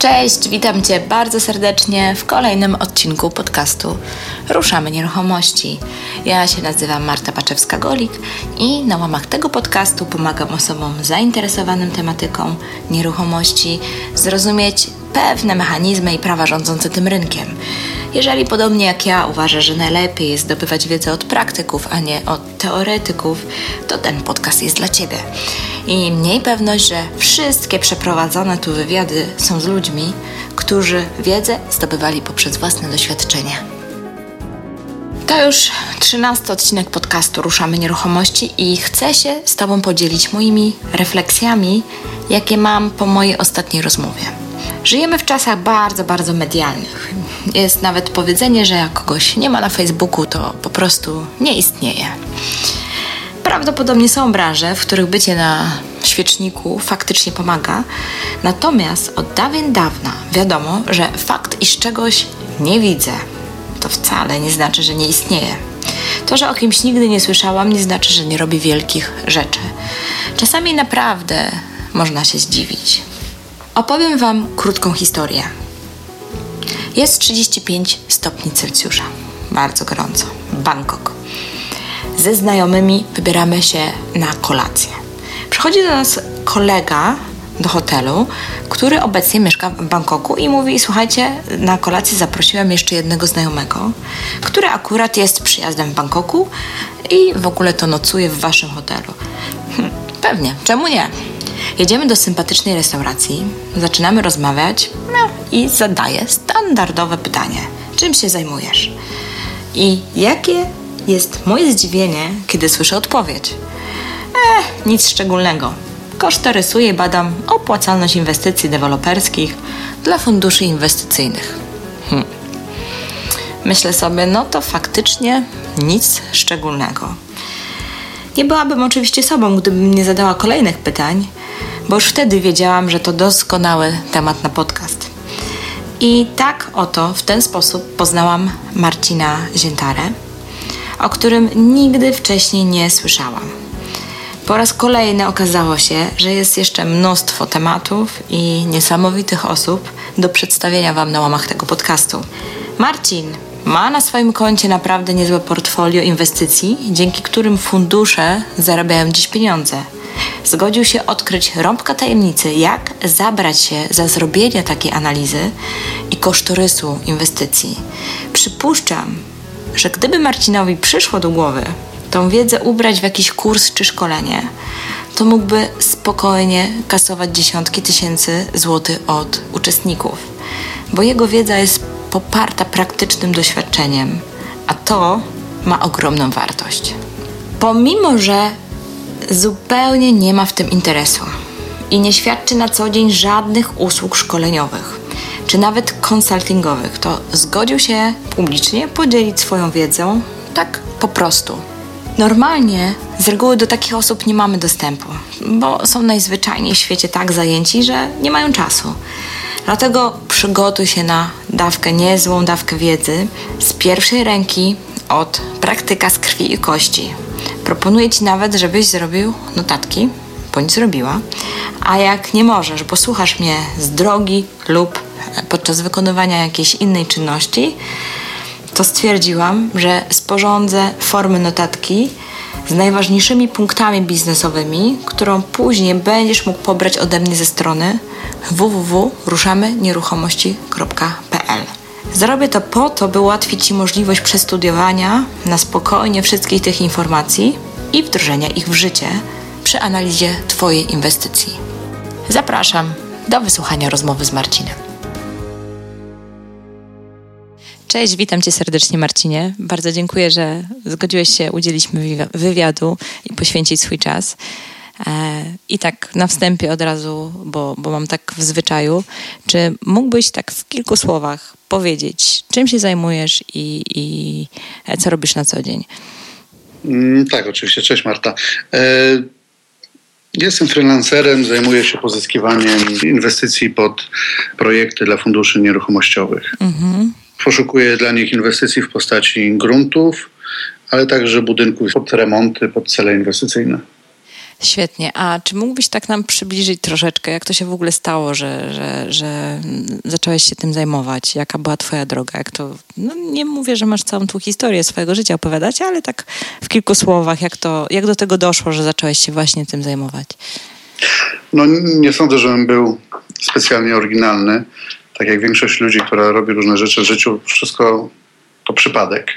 Cześć, witam Cię bardzo serdecznie w kolejnym odcinku podcastu Ruszamy Nieruchomości. Ja się nazywam Marta Paczewska-Golik i na łamach tego podcastu pomagam osobom zainteresowanym tematyką nieruchomości zrozumieć pewne mechanizmy i prawa rządzące tym rynkiem. Jeżeli podobnie jak ja uważasz, że najlepiej jest zdobywać wiedzę od praktyków, a nie od teoretyków, to ten podcast jest dla Ciebie. I mniej pewność, że wszystkie przeprowadzone tu wywiady są z ludźmi, którzy wiedzę zdobywali poprzez własne doświadczenia. To już trzynasty odcinek podcastu Ruszamy Nieruchomości i chcę się z Tobą podzielić moimi refleksjami, jakie mam po mojej ostatniej rozmowie. Żyjemy w czasach bardzo, bardzo medialnych. Jest nawet powiedzenie, że jak kogoś nie ma na Facebooku, to po prostu nie istnieje. Prawdopodobnie są branże, w których bycie na świeczniku faktycznie pomaga, natomiast od dawien dawna wiadomo, że fakt, iż czegoś nie widzę, to wcale nie znaczy, że nie istnieje. To, że o kimś nigdy nie słyszałam, nie znaczy, że nie robi wielkich rzeczy. Czasami naprawdę można się zdziwić. Opowiem Wam krótką historię. Jest 35 stopni Celsjusza. Bardzo gorąco. Bangkok. Ze znajomymi wybieramy się na kolację. Przychodzi do nas kolega do hotelu, który obecnie mieszka w Bangkoku i mówi: Słuchajcie, na kolację zaprosiłem jeszcze jednego znajomego, który akurat jest przyjazdem w Bangkoku i w ogóle to nocuje w waszym hotelu. Hm, pewnie, czemu nie? Jedziemy do sympatycznej restauracji, zaczynamy rozmawiać no, i zadaję standardowe pytanie: czym się zajmujesz? I jakie jest moje zdziwienie, kiedy słyszę odpowiedź? Eh, nic szczególnego. Koszty rysuję i badam opłacalność inwestycji deweloperskich dla funduszy inwestycyjnych. Hm. Myślę sobie, no to faktycznie nic szczególnego. Nie byłabym oczywiście sobą, gdybym nie zadała kolejnych pytań, bo już wtedy wiedziałam, że to doskonały temat na podcast. I tak oto w ten sposób poznałam Marcina Ziętarę, o którym nigdy wcześniej nie słyszałam. Po raz kolejny okazało się, że jest jeszcze mnóstwo tematów i niesamowitych osób do przedstawienia Wam na łamach tego podcastu. Marcin ma na swoim koncie naprawdę niezłe portfolio inwestycji, dzięki którym fundusze zarabiają dziś pieniądze. Zgodził się odkryć rąbka tajemnicy, jak zabrać się za zrobienie takiej analizy i kosztorysu inwestycji. Przypuszczam, że gdyby Marcinowi przyszło do głowy tą wiedzę ubrać w jakiś kurs czy szkolenie, to mógłby spokojnie kasować dziesiątki tysięcy złotych od uczestników, bo jego wiedza jest poparta praktycznym doświadczeniem, a to ma ogromną wartość. Pomimo, że zupełnie nie ma w tym interesu i nie świadczy na co dzień żadnych usług szkoleniowych czy nawet konsultingowych, to zgodził się publicznie podzielić swoją wiedzą tak po prostu. Normalnie z reguły do takich osób nie mamy dostępu, bo są najzwyczajniej w świecie tak zajęci, że nie mają czasu. Dlatego przygotuj się na dawkę, niezłą dawkę wiedzy z pierwszej ręki od praktyka z krwi i kości. Proponuję Ci nawet, żebyś zrobił notatki, bądź zrobiła, a jak nie możesz, bo słuchasz mnie z drogi lub podczas wykonywania jakiejś innej czynności, to stwierdziłam, że sporządzę formy notatki z najważniejszymi punktami biznesowymi, którą później będziesz mógł pobrać ode mnie ze strony www.ruszamynieruchomości.pl. Zrobię to po to, by ułatwić Ci możliwość przestudiowania na spokojnie wszystkich tych informacji i wdrożenia ich w życie przy analizie Twojej inwestycji. Zapraszam do wysłuchania rozmowy z Marcinem. Cześć, witam Cię serdecznie, Marcinie. Bardzo dziękuję, że zgodziłeś się udzielić mi wywiadu i poświęcić swój czas. E, I tak na wstępie od razu, bo, bo mam tak w zwyczaju, czy mógłbyś tak w kilku słowach powiedzieć, czym się zajmujesz i, i co robisz na co dzień? Mm, tak, oczywiście. Cześć Marta. E, jestem freelancerem, zajmuję się pozyskiwaniem inwestycji pod projekty dla funduszy nieruchomościowych. Mhm. Poszukuję dla nich inwestycji w postaci gruntów, ale także budynków pod remonty, pod cele inwestycyjne. Świetnie. A czy mógłbyś tak nam przybliżyć troszeczkę, jak to się w ogóle stało, że, że, że zacząłeś się tym zajmować? Jaka była twoja droga? Jak to, no nie mówię, że masz całą tą historię swojego życia opowiadać, ale tak w kilku słowach, jak, to, jak do tego doszło, że zacząłeś się właśnie tym zajmować? No nie sądzę, żebym był specjalnie oryginalny. Tak jak większość ludzi, która robi różne rzeczy w życiu, wszystko to przypadek.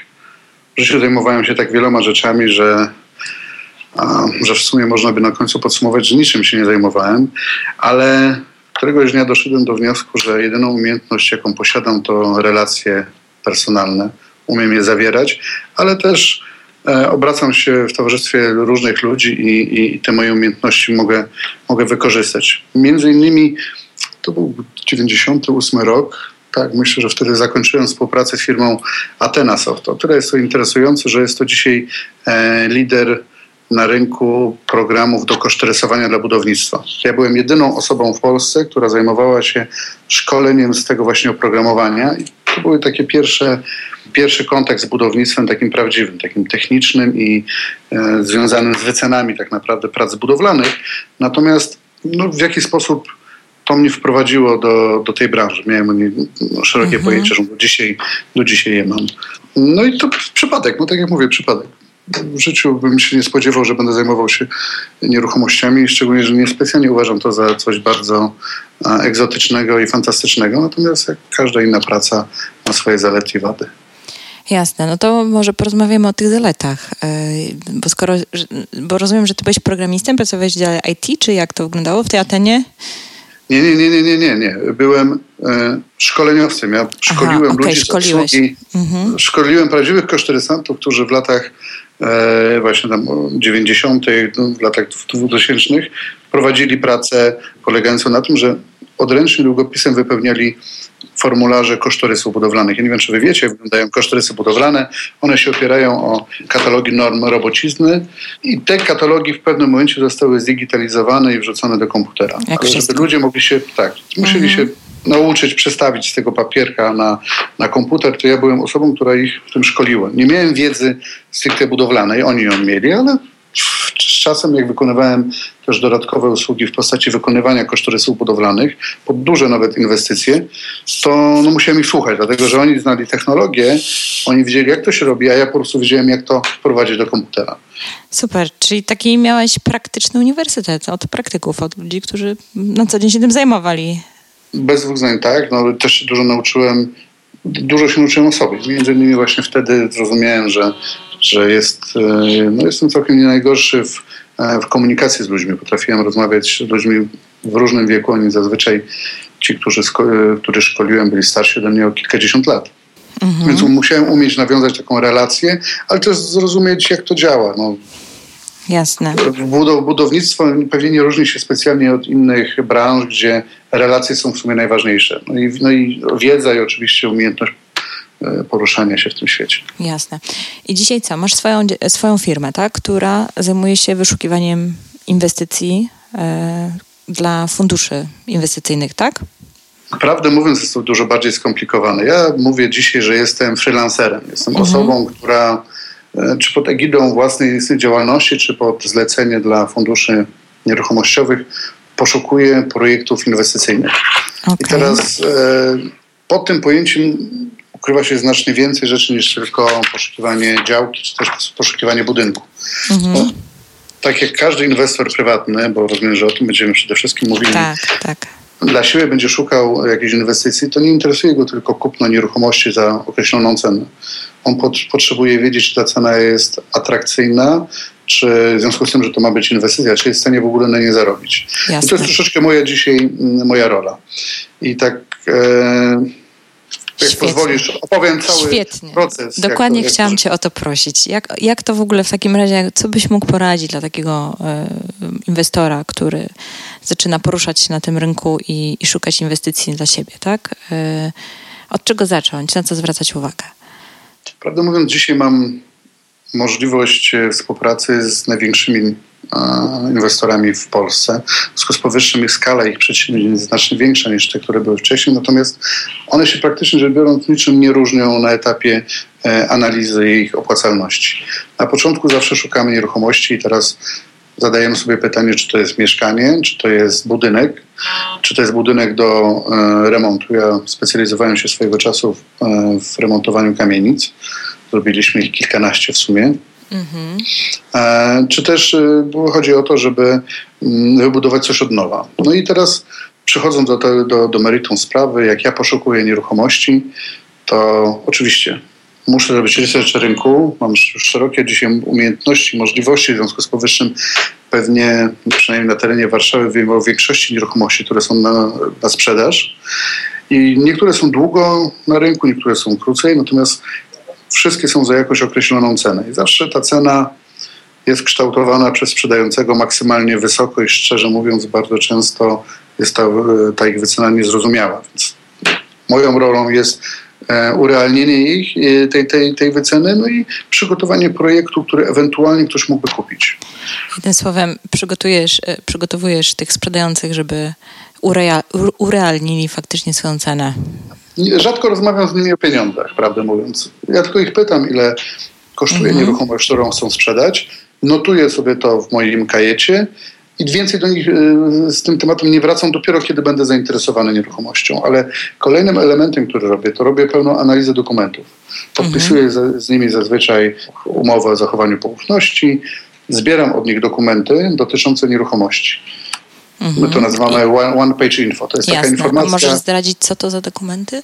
W życiu zajmowałem się tak wieloma rzeczami, że że w sumie można by na końcu podsumować, że niczym się nie zajmowałem, ale któregoś dnia doszedłem do wniosku, że jedyną umiejętność, jaką posiadam, to relacje personalne. Umiem je zawierać, ale też e, obracam się w towarzystwie różnych ludzi i, i te moje umiejętności mogę, mogę wykorzystać. Między innymi to był 98 rok, tak, myślę, że wtedy zakończyłem współpracę z firmą Athena Soft. O tyle jest to interesujące, że jest to dzisiaj e, lider na rynku programów do kosztorysowania dla budownictwa. Ja byłem jedyną osobą w Polsce, która zajmowała się szkoleniem z tego właśnie oprogramowania. I to były takie pierwsze, pierwszy kontakt z budownictwem takim prawdziwym, takim technicznym i e, związanym z wycenami tak naprawdę prac budowlanych. Natomiast no, w jaki sposób to mnie wprowadziło do, do tej branży. Miałem o niej no, szerokie mhm. pojęcie, że do dzisiaj, do dzisiaj je mam. No i to przypadek, no tak jak mówię, przypadek w życiu bym się nie spodziewał, że będę zajmował się nieruchomościami, szczególnie, że nie specjalnie uważam to za coś bardzo egzotycznego i fantastycznego, natomiast jak każda inna praca ma swoje zalety i wady. Jasne, no to może porozmawiamy o tych zaletach, e, bo skoro, bo rozumiem, że ty byłeś programistą, pracowałeś w dziale IT, czy jak to wyglądało w tej Atenie? Nie, nie, nie, nie, nie, nie, nie. Byłem e, szkoleniowcem. Ja szkoliłem Aha, okay, ludzi szkoliłeś. z obsługi. Mhm. Szkoliłem prawdziwych kosztorysantów, którzy w latach E, właśnie tam 90., no, w latach 2000 prowadzili pracę polegającą na tym, że odręcznie długopisem wypełniali formularze kosztorysów budowlanych. Ja nie wiem, czy wy wiecie, jak wyglądają kosztorysy budowlane. One się opierają o katalogi norm robocizny i te katalogi w pewnym momencie zostały zdigitalizowane i wrzucone do komputera. Jak Ale żeby ludzie mogli się, tak, musieli mhm. się nauczyć przestawić z tego papierka na, na komputer, to ja byłem osobą, która ich w tym szkoliła. Nie miałem wiedzy stricte budowlanej, oni ją mieli, ale z czasem, jak wykonywałem też dodatkowe usługi w postaci wykonywania kosztorysów budowlanych, pod duże nawet inwestycje, to no, musiałem ich słuchać, dlatego że oni znali technologię, oni wiedzieli, jak to się robi, a ja po prostu wiedziałem, jak to wprowadzić do komputera. Super, czyli taki miałeś praktyczny uniwersytet od praktyków, od ludzi, którzy na co dzień się tym zajmowali. Bez dwóch zdań tak, no, też się dużo nauczyłem, dużo się nauczyłem o sobie. Między innymi właśnie wtedy zrozumiałem, że, że jest, e, no, jestem całkiem nie najgorszy w, e, w komunikacji z ludźmi. Potrafiłem rozmawiać z ludźmi w różnym wieku. Oni zazwyczaj, ci, którzy, e, szkoliłem, byli starsi ode mnie o kilkadziesiąt lat. Mhm. Więc musiałem umieć nawiązać taką relację, ale też zrozumieć, jak to działa. No, Jasne. Budownictwo pewnie nie różni się specjalnie od innych branż, gdzie relacje są w sumie najważniejsze. No i, no i wiedza i oczywiście umiejętność poruszania się w tym świecie. Jasne. I dzisiaj co? Masz swoją, swoją firmę, tak? która zajmuje się wyszukiwaniem inwestycji e, dla funduszy inwestycyjnych, tak? Prawdę mówiąc, jest to dużo bardziej skomplikowane. Ja mówię dzisiaj, że jestem freelancerem. Jestem mhm. osobą, która E, czy pod egidą własnej działalności, czy pod zlecenie dla funduszy nieruchomościowych poszukuje projektów inwestycyjnych. Okay. I teraz e, pod tym pojęciem ukrywa się znacznie więcej rzeczy niż tylko poszukiwanie działki, czy też poszukiwanie budynku. Mhm. tak jak każdy inwestor prywatny, bo rozumiem, że o tym będziemy przede wszystkim mówili. Tak, tak. Dla siebie będzie szukał jakiejś inwestycji, to nie interesuje go tylko kupno nieruchomości za określoną cenę on pot, potrzebuje wiedzieć, czy ta cena jest atrakcyjna, czy w związku z tym, że to ma być inwestycja, czy jest w stanie w ogóle na nie zarobić. Jasne. I to jest troszeczkę moja dzisiaj, mm, moja rola. I tak... E, jak Świetnie. pozwolisz, opowiem cały Świetnie. proces. Dokładnie to, chciałam to... Cię o to prosić. Jak, jak to w ogóle w takim razie, co byś mógł poradzić dla takiego e, inwestora, który zaczyna poruszać się na tym rynku i, i szukać inwestycji dla siebie, tak? E, od czego zacząć? Na co zwracać uwagę? Prawdę mówiąc, dzisiaj mam możliwość e, współpracy z największymi inwestorami w Polsce. W związku z powyższym ich skala ich przedsięwzięć jest znacznie większa niż te, które były wcześniej, natomiast one się praktycznie rzecz biorąc niczym nie różnią na etapie e, analizy ich opłacalności. Na początku zawsze szukamy nieruchomości i teraz zadajemy sobie pytanie, czy to jest mieszkanie, czy to jest budynek, czy to jest budynek do e, remontu. Ja specjalizowałem się swojego czasu w, e, w remontowaniu kamienic. Zrobiliśmy ich kilkanaście w sumie. Mhm. Czy też e, chodzi o to, żeby mm, wybudować coś od nowa. No i teraz przechodząc do, do, do meritum sprawy, jak ja poszukuję nieruchomości, to oczywiście muszę robić research rynku, mam szerokie dzisiaj umiejętności, możliwości, w związku z powyższym pewnie przynajmniej na terenie Warszawy wiem o większości nieruchomości, które są na, na sprzedaż. I niektóre są długo na rynku, niektóre są krócej, natomiast wszystkie są za jakoś określoną cenę. I zawsze ta cena jest kształtowana przez sprzedającego maksymalnie wysoko i szczerze mówiąc bardzo często jest ta, ta ich wycena niezrozumiała. Więc moją rolą jest e, urealnienie ich, e, tej, tej, tej wyceny, no i przygotowanie projektu, który ewentualnie ktoś mógłby kupić. Jednym słowem, przygotujesz, e, przygotowujesz tych sprzedających, żeby urealnili faktycznie swoją cenę. Rzadko rozmawiam z nimi o pieniądzach, prawdę mówiąc. Ja tylko ich pytam, ile kosztuje mhm. nieruchomość, którą chcą sprzedać. Notuję sobie to w moim kajecie i więcej do nich y, z tym tematem nie wracam dopiero, kiedy będę zainteresowany nieruchomością. Ale kolejnym elementem, który robię, to robię pełną analizę dokumentów. Podpisuję mhm. z, z nimi zazwyczaj umowę o zachowaniu poufności, zbieram od nich dokumenty dotyczące nieruchomości. Mhm. My to nazywamy one, one page info. To jest Jasne. taka informacja. A możesz zdradzić, co to za dokumenty?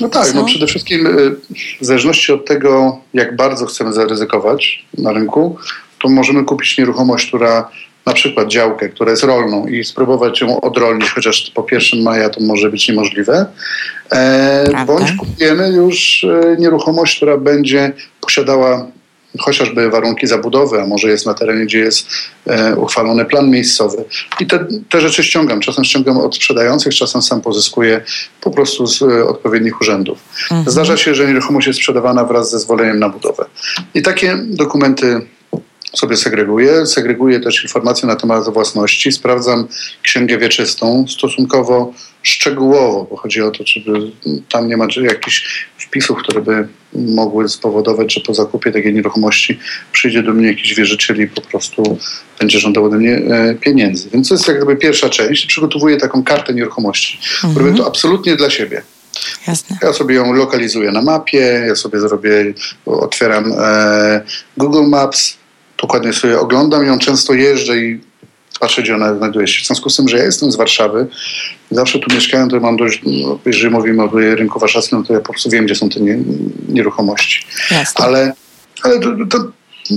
No tak, no przede wszystkim y, w zależności od tego, jak bardzo chcemy zaryzykować na rynku, to możemy kupić nieruchomość, która na przykład działkę, która jest rolną i spróbować ją odrolnić, chociaż po 1 maja to może być niemożliwe. E, bądź kupujemy już e, nieruchomość, która będzie posiadała chociażby warunki zabudowy, a może jest na terenie, gdzie jest e, uchwalony plan miejscowy. I te, te rzeczy ściągam. Czasem ściągam od sprzedających, czasem sam pozyskuję po prostu z e, odpowiednich urzędów. Mhm. Zdarza się, że nieruchomość jest sprzedawana wraz ze zwoleniem na budowę. I takie dokumenty sobie segreguję. Segreguję też informacje na temat własności. Sprawdzam księgę wieczystą stosunkowo szczegółowo, bo chodzi o to, żeby tam nie ma jakichś wpisów, które by mogły spowodować, że po zakupie takiej nieruchomości przyjdzie do mnie jakiś wierzyciel i po prostu będzie żądał ode mnie e, pieniędzy. Więc to jest jakby pierwsza część. Przygotowuję taką kartę nieruchomości. Mhm. Robię to absolutnie dla siebie. Jasne. Ja sobie ją lokalizuję na mapie, ja sobie zrobię, otwieram e, Google Maps, dokładnie sobie oglądam ją, często jeżdżę i patrzę, gdzie ona znajduje się. W związku z tym, że ja jestem z Warszawy, zawsze tu mieszkałem, to mam dość, no, jeżeli mówimy o rynku warszawskim, to ja po prostu wiem, gdzie są te nie, nieruchomości. Jasne. Ale, ale to, to,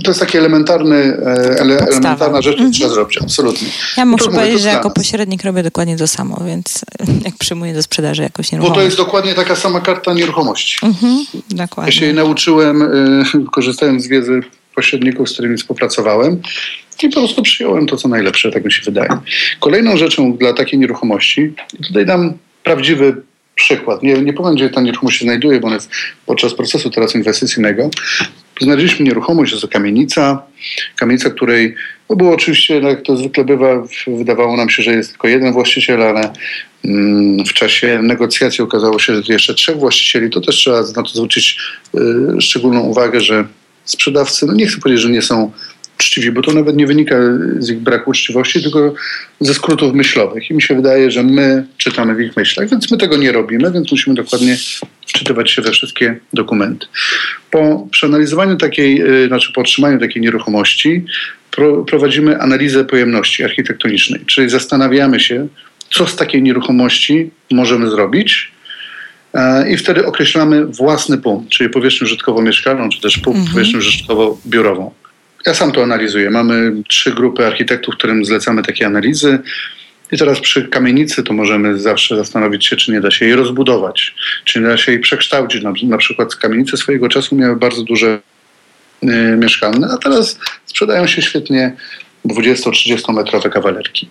to jest taki elementarny, e, ele, elementarna rzecz, mhm. trzeba zrobić, absolutnie. Ja muszę to powiedzieć, że jako pośrednik robię dokładnie to samo, więc jak przyjmuję do sprzedaży jakoś nieruchomość. Bo to jest dokładnie taka sama karta nieruchomości. Mhm, dokładnie. Ja się jej nauczyłem, e, korzystając z wiedzy pośredników, z którymi współpracowałem i po prostu przyjąłem to, co najlepsze, tak mi się wydaje. Kolejną rzeczą dla takiej nieruchomości, tutaj dam prawdziwy przykład. Nie, nie powiem, gdzie ta nieruchomość się znajduje, bo ona jest podczas procesu teraz inwestycyjnego. Znaleźliśmy nieruchomość, jest to kamienica, kamienica, której no było oczywiście, jak to zwykle bywa, wydawało nam się, że jest tylko jeden właściciel, ale mm, w czasie negocjacji okazało się, że jeszcze trzech właścicieli. To też trzeba na to zwrócić y, szczególną uwagę, że sprzedawcy, no nie chcę powiedzieć, że nie są uczciwi, bo to nawet nie wynika z ich braku uczciwości, tylko ze skrótów myślowych. I mi się wydaje, że my czytamy w ich myślach, więc my tego nie robimy, więc musimy dokładnie wczytywać się we wszystkie dokumenty. Po przeanalizowaniu takiej, y, znaczy po otrzymaniu takiej nieruchomości prowadzimy analizę pojemności architektonicznej, czyli zastanawiamy się, co z takiej nieruchomości możemy zrobić, E, i wtedy określamy własny punkt, czyli powierzchnię użytkowo-mieszkalną, czy też mhm. powierzchnię użytkowo-biurową. Ja sam to analizuję. Mamy trzy grupy architektów, którym zlecamy takie analizy. I teraz przy kamienicy to możemy zawsze zastanowić się, czy nie da się jej rozbudować, czy nie da się jej przekształcić. Na, na przykład kamienice swojego czasu miały bardzo duże y, mieszkalne, a teraz sprzedają się świetnie 20-30 metrowe kawalerki.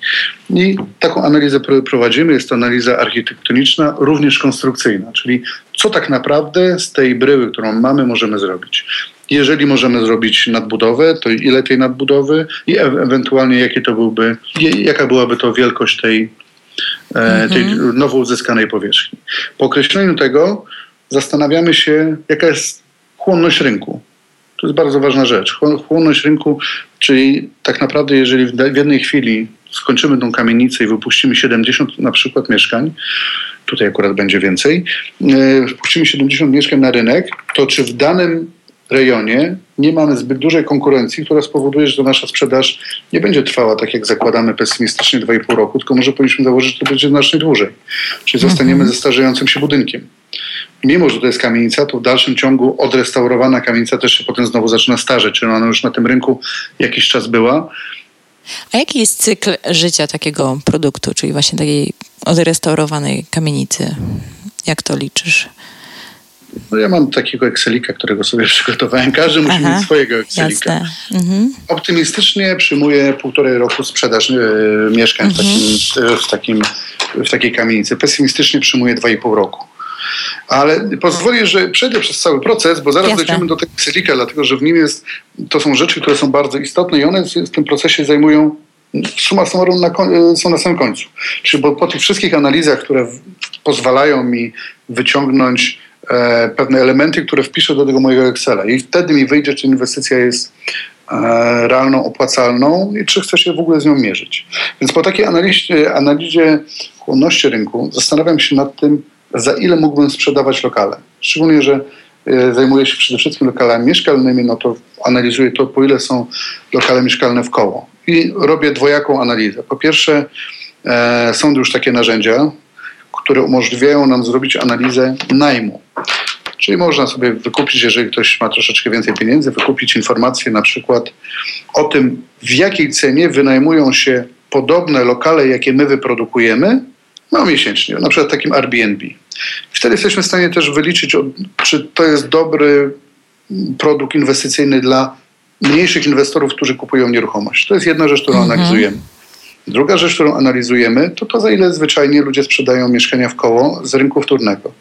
I taką analizę prowadzimy. Jest to analiza architektoniczna, również konstrukcyjna, czyli co tak naprawdę z tej bryły, którą mamy, możemy zrobić. Jeżeli możemy zrobić nadbudowę, to ile tej nadbudowy i e ewentualnie jakie to byłby, jaka byłaby to wielkość tej, e, tej mhm. nowo uzyskanej powierzchni. Po określeniu tego zastanawiamy się, jaka jest chłonność rynku. To jest bardzo ważna rzecz. Chłonność rynku, czyli tak naprawdę jeżeli w jednej chwili skończymy tą kamienicę i wypuścimy 70 na przykład mieszkań, tutaj akurat będzie więcej, e, wpuścimy 70 mieszkań na rynek, to czy w danym rejonie nie mamy zbyt dużej konkurencji, która spowoduje, że nasza sprzedaż nie będzie trwała tak, jak zakładamy pesymistycznie 2,5 roku, tylko może powinniśmy założyć, że to będzie znacznie dłużej. Czyli zostaniemy mhm. ze starzejącym się budynkiem. Mimo, że to jest kamienica, to w dalszym ciągu odrestaurowana kamienica też się potem znowu zaczyna starzeć, czyli ona już na tym rynku jakiś czas była. A jaki jest cykl życia takiego produktu, czyli właśnie takiej odrestaurowanej kamienicy? Jak to liczysz? No ja mam takiego Excelika, którego sobie przygotowałem. Każdy musi Aha, mieć swojego Excelika. Mhm. Optymistycznie przyjmuję półtorej roku sprzedaż y, mieszkań mhm. w, takim, w, takim, w takiej kamienicy. Pesymistycznie przyjmuję dwa i pół roku. Ale pozwolę, że przejdę przez cały proces, bo zaraz Jasne. dojdziemy do tego Excelika, dlatego że w nim jest, to są rzeczy, które są bardzo istotne i one w tym procesie zajmują suma summarum na, są na samym końcu. Czyli bo po tych wszystkich analizach, które pozwalają mi wyciągnąć E, pewne elementy, które wpiszę do tego mojego Excela i wtedy mi wyjdzie, czy inwestycja jest e, realną, opłacalną i czy chcę się w ogóle z nią mierzyć. Więc po takiej analizie, analizie chłonności rynku zastanawiam się nad tym, za ile mógłbym sprzedawać lokale. Szczególnie, że e, zajmuję się przede wszystkim lokalami mieszkalnymi, no to analizuję to, po ile są lokale mieszkalne w koło. I robię dwojaką analizę. Po pierwsze, są już takie narzędzia, które umożliwiają nam zrobić analizę najmu. Czyli można sobie wykupić, jeżeli ktoś ma troszeczkę więcej pieniędzy, wykupić informacje na przykład o tym, w jakiej cenie wynajmują się podobne lokale, jakie my wyprodukujemy, no miesięcznie, na przykład takim Airbnb. Wtedy jesteśmy w stanie też wyliczyć, czy to jest dobry produkt inwestycyjny dla mniejszych inwestorów, którzy kupują nieruchomość. To jest jedna rzecz, którą mhm. analizujemy. Druga rzecz, którą analizujemy, to to, za ile zwyczajnie ludzie sprzedają mieszkania w koło z rynku wtórnego.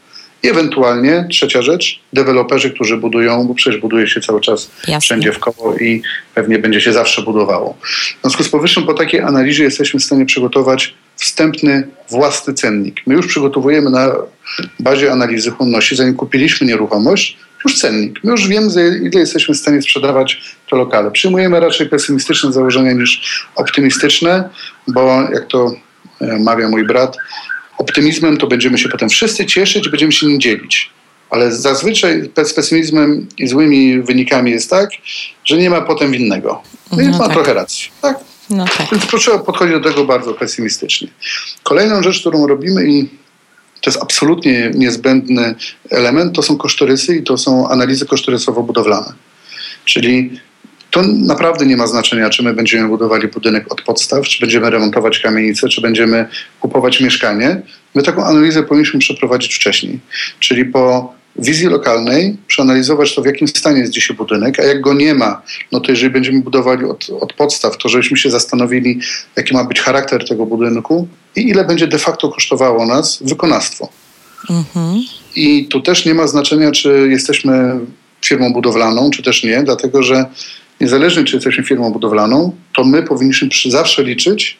I ewentualnie trzecia rzecz, deweloperzy, którzy budują, bo przecież buduje się cały czas Jasne. wszędzie w koło i pewnie będzie się zawsze budowało. W związku z powyższym, po takiej analizie jesteśmy w stanie przygotować wstępny własny cennik. My już przygotowujemy na bazie analizy chłonności, zanim kupiliśmy nieruchomość, już cennik. My już wiemy, ile jesteśmy w stanie sprzedawać te lokale. Przyjmujemy raczej pesymistyczne założenia niż optymistyczne, bo jak to e, mawia mój brat, optymizmem to będziemy się potem wszyscy cieszyć, będziemy się nim dzielić. Ale zazwyczaj z pesymizmem i złymi wynikami jest tak, że nie ma potem winnego. No, no i ma tak. trochę racji. Tak? No tak. Więc proszę podchodzić do tego bardzo pesymistycznie. Kolejną rzecz, którą robimy i to jest absolutnie niezbędny element, to są kosztorysy i to są analizy kosztorysowo-budowlane. Czyli to naprawdę nie ma znaczenia, czy my będziemy budowali budynek od podstaw, czy będziemy remontować kamienicę, czy będziemy kupować mieszkanie. My taką analizę powinniśmy przeprowadzić wcześniej. Czyli po wizji lokalnej przeanalizować to, w jakim stanie jest dzisiaj budynek, a jak go nie ma, no to jeżeli będziemy budowali od, od podstaw, to żebyśmy się zastanowili, jaki ma być charakter tego budynku i ile będzie de facto kosztowało nas wykonawstwo. Mhm. I tu też nie ma znaczenia, czy jesteśmy firmą budowlaną, czy też nie, dlatego że niezależnie czy jesteśmy firmą budowlaną, to my powinniśmy zawsze liczyć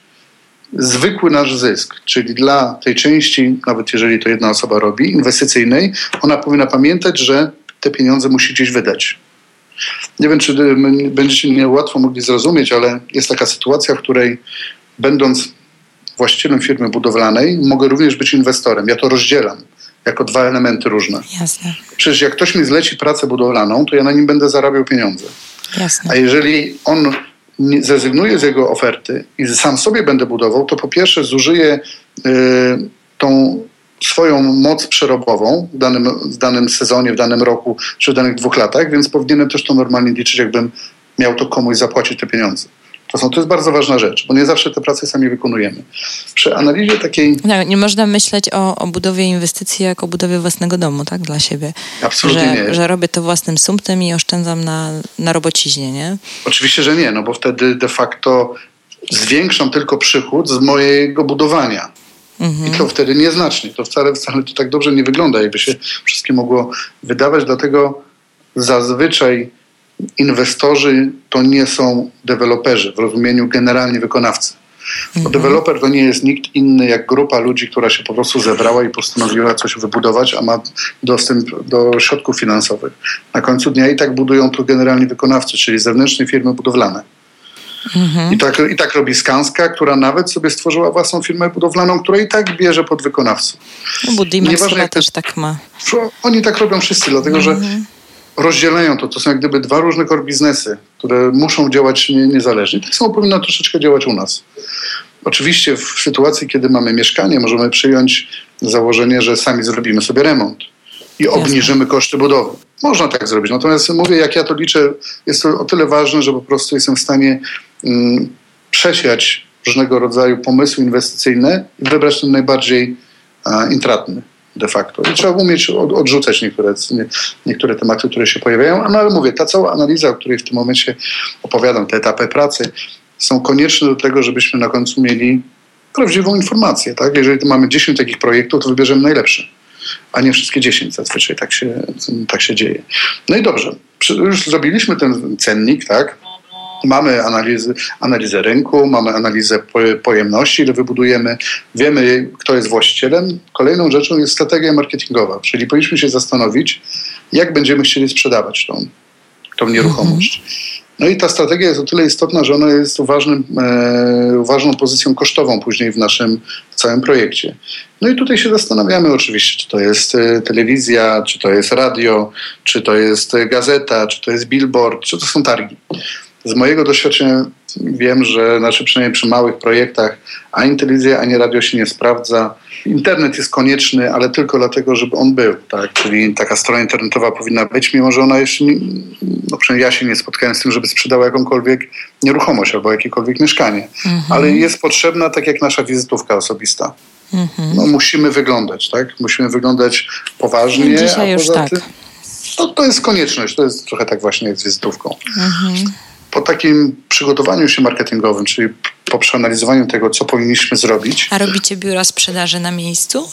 zwykły nasz zysk, czyli dla tej części, nawet jeżeli to jedna osoba robi, inwestycyjnej, ona powinna pamiętać, że te pieniądze musi gdzieś wydać. Nie wiem, czy będziecie mnie łatwo mogli zrozumieć, ale jest taka sytuacja, w której będąc właścicielem firmy budowlanej, mogę również być inwestorem. Ja to rozdzielam jako dwa elementy różne. Jasne. Przecież jak ktoś mi zleci pracę budowlaną, to ja na nim będę zarabiał pieniądze. Jasne. A jeżeli on zrezygnuję z jego oferty i sam sobie będę budował, to po pierwsze zużyję y, tą swoją moc przerobową w danym, w danym sezonie, w danym roku czy w danych dwóch latach, więc powinienem też to normalnie liczyć, jakbym miał to komuś zapłacić te pieniądze. To, są, to jest bardzo ważna rzecz, bo nie zawsze te prace sami wykonujemy. Przy analizie takiej... No, nie można myśleć o, o budowie inwestycji jako o budowie własnego domu, tak, dla siebie. Absolutnie że, nie. Że robię to własnym sumptem i oszczędzam na, na robociźnie, nie? Oczywiście, że nie, no bo wtedy de facto zwiększam tylko przychód z mojego budowania. Mhm. I to wtedy nieznacznie. To wcale, wcale to tak dobrze nie wygląda, jakby się wszystkim mogło wydawać, dlatego zazwyczaj inwestorzy to nie są deweloperzy w rozumieniu generalnie wykonawcy. Bo mhm. deweloper to nie jest nikt inny jak grupa ludzi, która się po prostu zebrała i postanowiła coś wybudować, a ma dostęp do środków finansowych. Na końcu dnia i tak budują to generalnie wykonawcy, czyli zewnętrzne firmy budowlane. Mhm. I, tak, I tak robi Skanska, która nawet sobie stworzyła własną firmę budowlaną, która i tak bierze pod wykonawców. No, Budimax też tak ma. Oni tak robią wszyscy, dlatego że mhm. Rozdzielają to. To są jak gdyby dwa różne core biznesy, które muszą działać niezależnie. Tak samo powinno troszeczkę działać u nas. Oczywiście w sytuacji, kiedy mamy mieszkanie, możemy przyjąć założenie, że sami zrobimy sobie remont i obniżymy koszty budowy. Można tak zrobić. Natomiast mówię, jak ja to liczę, jest to o tyle ważne, że po prostu jestem w stanie mm, przesiać różnego rodzaju pomysły inwestycyjne i wybrać ten najbardziej a, intratny de facto. I trzeba umieć od, odrzucać niektóre, nie, niektóre tematy, które się pojawiają. No ale mówię, ta cała analiza, o której w tym momencie opowiadam, te etapy pracy, są konieczne do tego, żebyśmy na końcu mieli prawdziwą informację. Tak? Jeżeli mamy 10 takich projektów, to wybierzemy najlepszy a nie wszystkie 10 zazwyczaj tak się, tak się dzieje. No i dobrze, już zrobiliśmy ten cennik, tak? Mamy analizy, analizę rynku, mamy analizę pojemności, ile wybudujemy, wiemy, kto jest właścicielem. Kolejną rzeczą jest strategia marketingowa, czyli powinniśmy się zastanowić, jak będziemy chcieli sprzedawać tą, tą nieruchomość. Mhm. No i ta strategia jest o tyle istotna, że ona jest ważnym, e, ważną pozycją kosztową później w naszym w całym projekcie. No i tutaj się zastanawiamy oczywiście, czy to jest e, telewizja, czy to jest radio, czy to jest gazeta, czy to jest billboard, czy to są targi. Z mojego doświadczenia wiem, że znaczy przynajmniej przy małych projektach ani telewizja, ani radio się nie sprawdza. Internet jest konieczny, ale tylko dlatego, żeby on był. Tak? Czyli taka strona internetowa powinna być, mimo że ona jeszcze, nie, no przynajmniej ja się nie spotkałem z tym, żeby sprzedała jakąkolwiek nieruchomość albo jakiekolwiek mieszkanie. Mhm. Ale jest potrzebna tak jak nasza wizytówka osobista. Mhm. No, musimy wyglądać, tak? Musimy wyglądać poważnie. Dzisiaj już tak. Tym, to, to jest konieczność. To jest trochę tak właśnie jak z wizytówką. Mhm po takim przygotowaniu się marketingowym, czyli po przeanalizowaniu tego, co powinniśmy zrobić. A robicie biura sprzedaży na miejscu?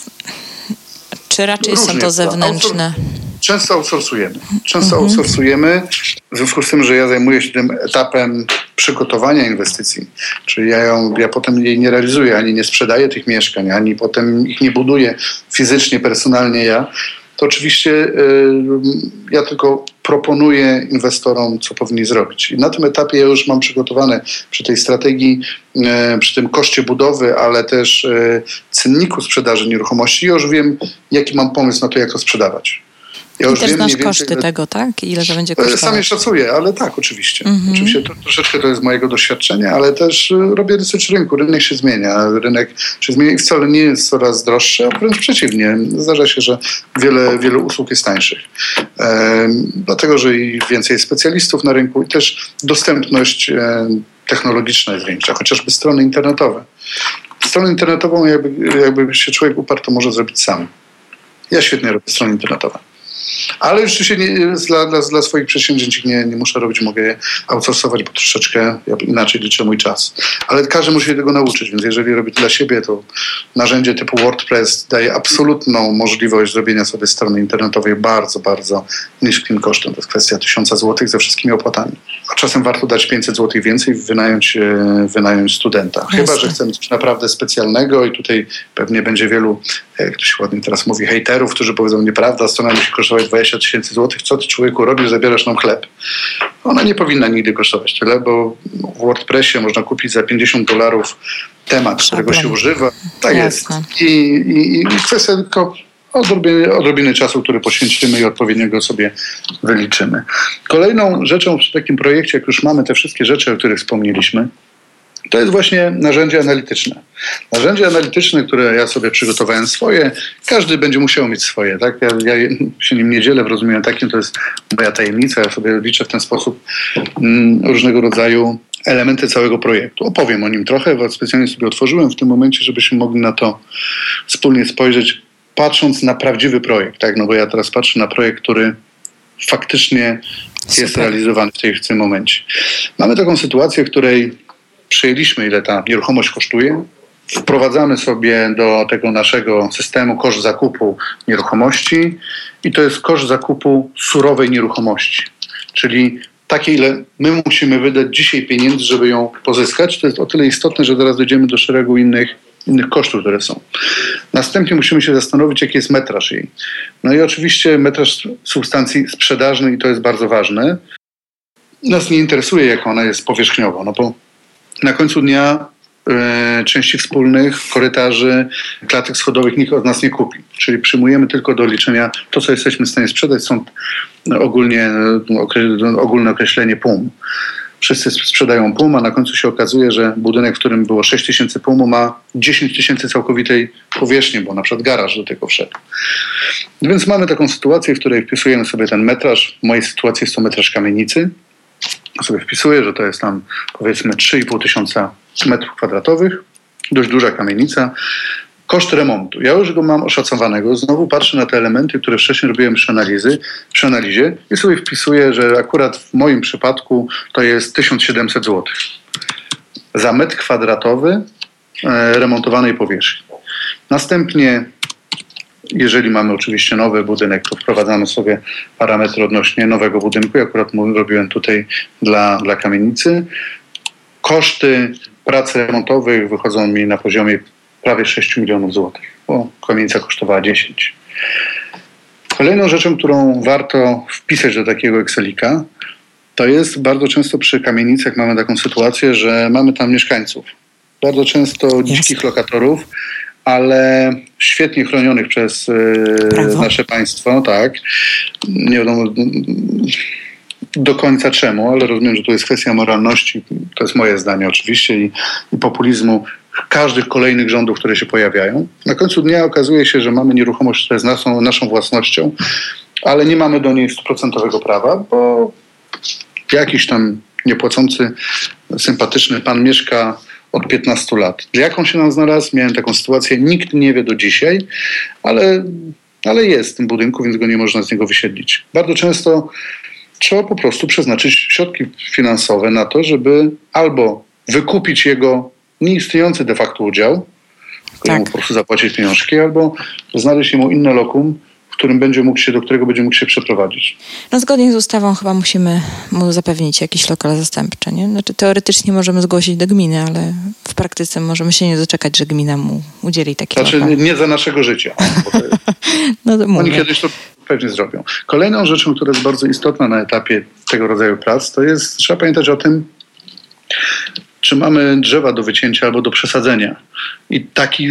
Czy raczej Różnie, są to zewnętrzne? Często outsourcujemy. Często mhm. outsourcujemy, w związku z tym, że ja zajmuję się tym etapem przygotowania inwestycji, czyli ja, ją, ja potem jej nie realizuję, ani nie sprzedaję tych mieszkań, ani potem ich nie buduję fizycznie, personalnie ja, to oczywiście y, ja tylko proponuję inwestorom, co powinni zrobić. I na tym etapie ja już mam przygotowane przy tej strategii, y, przy tym koszcie budowy, ale też y, cenniku sprzedaży nieruchomości, już wiem, jaki mam pomysł na to, jak to sprzedawać. Ja I też znasz więcej, koszty tego, tak? Ile to będzie e, kosztować? Sam je szacuję, ale tak, oczywiście. Mm -hmm. Oczywiście to, troszeczkę to jest mojego doświadczenia, ale też e, robię research rynku. Rynek się zmienia. Rynek się zmienia i wcale nie jest coraz droższy, a wręcz przeciwnie. Zdarza się, że wiele, wiele usług jest tańszych. E, dlatego, że i więcej specjalistów na rynku i też dostępność e, technologiczna jest większa, chociażby strony internetowe. Stronę internetową, jakby, jakby się człowiek uparł, to może zrobić sam. Ja świetnie robię strony internetowe. Ale już się nie, dla, dla, dla, swoich przedsięwzięć nie, nie muszę robić, mogę je outsourcować, bo troszeczkę inaczej liczę mój czas. Ale każdy musi się tego nauczyć, więc jeżeli robi to dla siebie, to narzędzie typu WordPress daje absolutną możliwość zrobienia sobie strony internetowej bardzo, bardzo niskim kosztem. To jest kwestia tysiąca złotych ze wszystkimi opłatami. A czasem warto dać 500 złotych więcej i wynająć, e, wynająć studenta. Chyba, że chcemy coś naprawdę specjalnego i tutaj pewnie będzie wielu, jak to się ładnie teraz mówi, hejterów, którzy powiedzą, nieprawda, strona musi kosztować 20 tysięcy złotych, co ty człowieku robisz, zabierasz nam chleb. Ona nie powinna nigdy kosztować tyle, bo w WordPressie można kupić za 50 dolarów temat, którego się używa. Tak jest. I, i, I kwestia tylko odrobiny, odrobiny czasu, który poświęcimy i odpowiedniego sobie wyliczymy. Kolejną rzeczą przy takim projekcie, jak już mamy te wszystkie rzeczy, o których wspomnieliśmy, to jest właśnie narzędzie analityczne. Narzędzie analityczne, które ja sobie przygotowałem swoje, każdy będzie musiał mieć swoje. Tak? Ja, ja się nim nie dzielę w rozumieniu takim, to jest moja tajemnica. Ja sobie liczę w ten sposób mm, różnego rodzaju elementy całego projektu. Opowiem o nim trochę, bo specjalnie sobie otworzyłem w tym momencie, żebyśmy mogli na to wspólnie spojrzeć, patrząc na prawdziwy projekt. Tak? No bo ja teraz patrzę na projekt, który faktycznie Super. jest realizowany w, tej, w tym momencie. Mamy taką sytuację, w której przejęliśmy, ile ta nieruchomość kosztuje, wprowadzamy sobie do tego naszego systemu koszt zakupu nieruchomości i to jest koszt zakupu surowej nieruchomości. Czyli takie, ile my musimy wydać dzisiaj pieniędzy, żeby ją pozyskać. To jest o tyle istotne, że zaraz dojdziemy do szeregu innych, innych kosztów, które są. Następnie musimy się zastanowić, jaki jest metraż jej. No i oczywiście metraż substancji sprzedażnej, i to jest bardzo ważne. Nas nie interesuje, jak ona jest powierzchniowo, no bo na końcu dnia e, części wspólnych, korytarzy, klatek schodowych nikt od nas nie kupi. Czyli przyjmujemy tylko do liczenia to, co jesteśmy w stanie sprzedać. Są ogólnie, e, ogólne określenie PUM. Wszyscy sprzedają PUM, a na końcu się okazuje, że budynek, w którym było 6 tysięcy PUM, ma 10 tysięcy całkowitej powierzchni, bo na przykład garaż do tego wszedł. Więc mamy taką sytuację, w której wpisujemy sobie ten metraż. W mojej sytuacji jest to metraż kamienicy sobie wpisuję, że to jest tam powiedzmy 3,5 tysiąca metrów kwadratowych, dość duża kamienica. Koszt remontu. Ja już go mam oszacowanego. Znowu patrzę na te elementy, które wcześniej robiłem przy, analizy, przy analizie i sobie wpisuję, że akurat w moim przypadku to jest 1700 zł za metr kwadratowy e, remontowanej powierzchni. Następnie jeżeli mamy oczywiście nowy budynek, to wprowadzamy sobie parametry odnośnie nowego budynku. Ja akurat robiłem tutaj dla, dla kamienicy. Koszty prac remontowych wychodzą mi na poziomie prawie 6 milionów złotych, bo kamienica kosztowała 10. Kolejną rzeczą, którą warto wpisać do takiego Excelika, to jest bardzo często przy kamienicach mamy taką sytuację, że mamy tam mieszkańców. Bardzo często dzikich lokatorów, ale świetnie chronionych przez Prawo. nasze państwo, tak. Nie wiadomo do końca czemu, ale rozumiem, że to jest kwestia moralności, to jest moje zdanie oczywiście, i, i populizmu każdych kolejnych rządów, które się pojawiają. Na końcu dnia okazuje się, że mamy nieruchomość, która jest naszą, naszą własnością, ale nie mamy do niej stuprocentowego prawa, bo jakiś tam niepłacący, sympatyczny pan mieszka od 15 lat. Jak on się nam znalazł? Miałem taką sytuację, nikt nie wie do dzisiaj, ale, ale jest w tym budynku, więc go nie można z niego wysiedlić. Bardzo często trzeba po prostu przeznaczyć środki finansowe na to, żeby albo wykupić jego nieistniejący de facto udział, tak. mu po prostu zapłacić pieniążki, albo znaleźć mu inne lokum, którym będzie mógł się, do którego będzie mógł się przeprowadzić. No zgodnie z ustawą chyba musimy mu zapewnić jakiś lokal zastępczy, nie? Znaczy teoretycznie możemy zgłosić do gminy, ale w praktyce możemy się nie doczekać, że gmina mu udzieli takiego Znaczy lokal. nie za naszego życia. no to Oni kiedyś to pewnie zrobią. Kolejną rzeczą, która jest bardzo istotna na etapie tego rodzaju prac, to jest, trzeba pamiętać o tym, czy mamy drzewa do wycięcia albo do przesadzenia. I taki,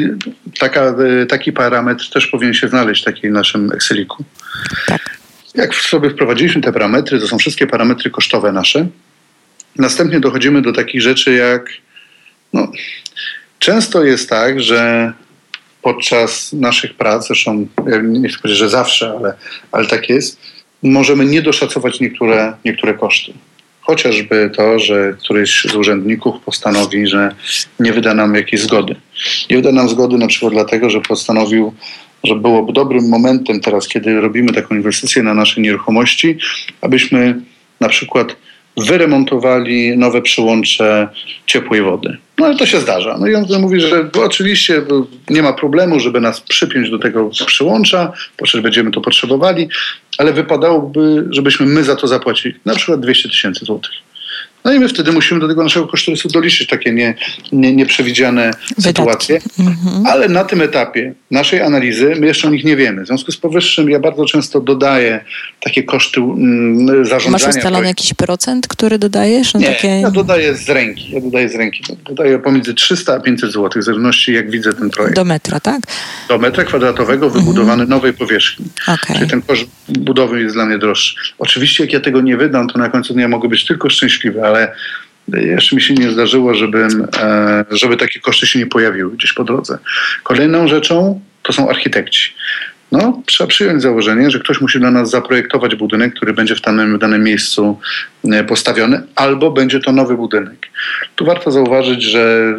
taka, taki parametr też powinien się znaleźć w takim naszym Exceliku. Tak. Jak sobie wprowadziliśmy te parametry, to są wszystkie parametry kosztowe nasze. Następnie dochodzimy do takich rzeczy jak no, często jest tak, że podczas naszych prac, zresztą ja nie chcę powiedzieć, że zawsze, ale, ale tak jest, możemy nie doszacować niektóre, niektóre koszty. Chociażby to, że któryś z urzędników postanowi, że nie wyda nam jakiejś zgody. Nie wyda nam zgody na przykład dlatego, że postanowił, że byłoby dobrym momentem teraz, kiedy robimy taką inwestycję na naszej nieruchomości, abyśmy na przykład wyremontowali nowe przyłącze ciepłej wody. No ale to się zdarza. No i on mówi, że oczywiście nie ma problemu, żeby nas przypiąć do tego przyłącza, bo będziemy to potrzebowali, ale wypadałoby, żebyśmy my za to zapłacili na przykład 200 tysięcy złotych. No i my wtedy musimy do tego naszego kosztorysu doliczyć takie nie, nie, nieprzewidziane Wydatki. sytuacje. Mhm. Ale na tym etapie naszej analizy my jeszcze o nich nie wiemy. W związku z powyższym ja bardzo często dodaję takie koszty mm, zarządzania. Masz ustalony jakiś procent, który dodajesz? No nie, takie... ja dodaję z ręki. Ja dodaję z ręki. Dodaję pomiędzy 300 a 500 zł, w zależności jak widzę ten projekt. Do metra, tak? Do metra kwadratowego wybudowany mhm. nowej powierzchni. Okay. Czyli ten koszt budowy jest dla mnie droższy. Oczywiście jak ja tego nie wydam, to na końcu dnia mogę być tylko szczęśliwy, ale jeszcze mi się nie zdarzyło, żebym, e, żeby takie koszty się nie pojawiły gdzieś po drodze. Kolejną rzeczą to są architekci. No, trzeba przyjąć założenie, że ktoś musi dla nas zaprojektować budynek, który będzie w danym, w danym miejscu e, postawiony, albo będzie to nowy budynek. Tu warto zauważyć, że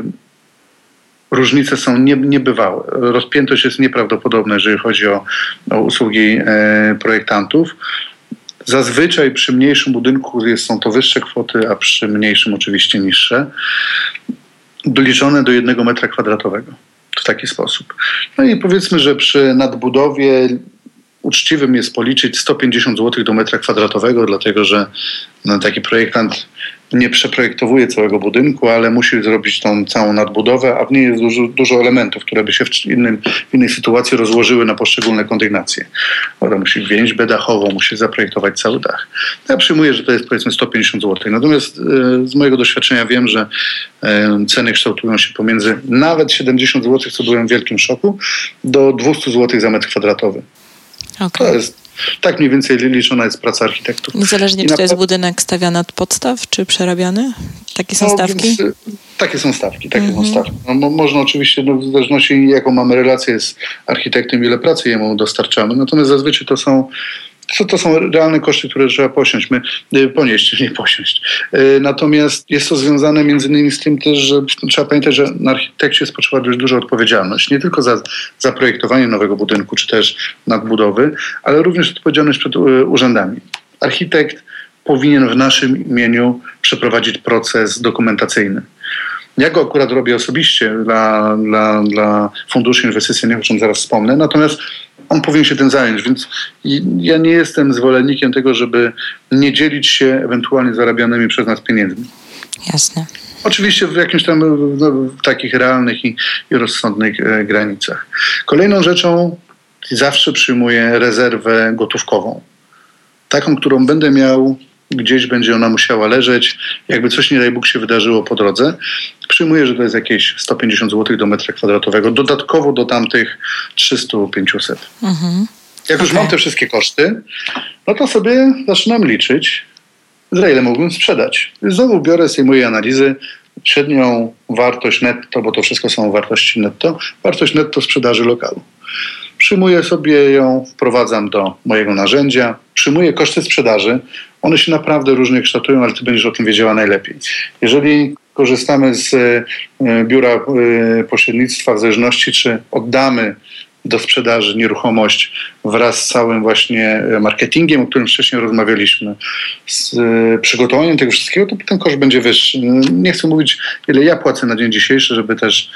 różnice są nie, niebywałe. Rozpiętość jest nieprawdopodobna, jeżeli chodzi o, o usługi e, projektantów. Zazwyczaj przy mniejszym budynku są to wyższe kwoty, a przy mniejszym oczywiście niższe. Doliczone do jednego metra kwadratowego w taki sposób. No i powiedzmy, że przy nadbudowie uczciwym jest policzyć 150 zł do metra kwadratowego, dlatego że no, taki projektant nie przeprojektowuje całego budynku, ale musi zrobić tą całą nadbudowę, a w niej jest dużo, dużo elementów, które by się w, innym, w innej sytuacji rozłożyły na poszczególne kondygnacje. Ona musi wziąć bedachową, musi zaprojektować cały dach. Ja przyjmuję, że to jest powiedzmy 150 zł. Natomiast e, z mojego doświadczenia wiem, że e, ceny kształtują się pomiędzy nawet 70 zł, co byłem w wielkim szoku, do 200 zł za metr kwadratowy. Okay. To jest tak mniej więcej liczona jest praca architektów. Niezależnie, I czy to jest budynek stawiany od podstaw, czy przerabiany? Takie są no, stawki? Więc, y, takie są stawki, takie są mhm. stawki. No, można oczywiście, no, w zależności jaką mamy relację z architektem, ile pracy jemu dostarczamy, natomiast zazwyczaj to są co to są realne koszty, które trzeba posiąść, my, y, ponieść, nie posiąść. Y, natomiast jest to związane między innymi z tym też, że trzeba pamiętać, że na architekcie spoczywa dość duża odpowiedzialność. Nie tylko za zaprojektowanie nowego budynku, czy też nadbudowy, ale również odpowiedzialność przed y, urzędami. Architekt powinien w naszym imieniu przeprowadzić proces dokumentacyjny. Ja go akurat robię osobiście dla, dla, dla funduszy inwestycyjnych, o czym zaraz wspomnę. Natomiast on powinien się tym zająć, więc ja nie jestem zwolennikiem tego, żeby nie dzielić się ewentualnie zarabianymi przez nas pieniędzmi. Jasne. Oczywiście w jakimś tam no, w takich realnych i, i rozsądnych e, granicach. Kolejną rzeczą zawsze przyjmuję rezerwę gotówkową. Taką, którą będę miał gdzieś będzie ona musiała leżeć. Jakby coś nie daj Bóg się wydarzyło po drodze, przyjmuję, że to jest jakieś 150 zł do metra kwadratowego, dodatkowo do tamtych 300-500. Mhm. Jak już okay. mam te wszystkie koszty, no to sobie zaczynam liczyć, za ile mógłbym sprzedać. Znowu biorę, sejmuję analizy, średnią wartość netto, bo to wszystko są wartości netto, wartość netto sprzedaży lokalu. Przyjmuję sobie ją, wprowadzam do mojego narzędzia, przyjmuję koszty sprzedaży. One się naprawdę różnie kształtują, ale ty będziesz o tym wiedziała najlepiej. Jeżeli korzystamy z e, biura e, pośrednictwa w zależności, czy oddamy do sprzedaży nieruchomość wraz z całym właśnie marketingiem, o którym wcześniej rozmawialiśmy, z e, przygotowaniem tego wszystkiego, to ten koszt będzie wyższy. Nie chcę mówić, ile ja płacę na dzień dzisiejszy, żeby też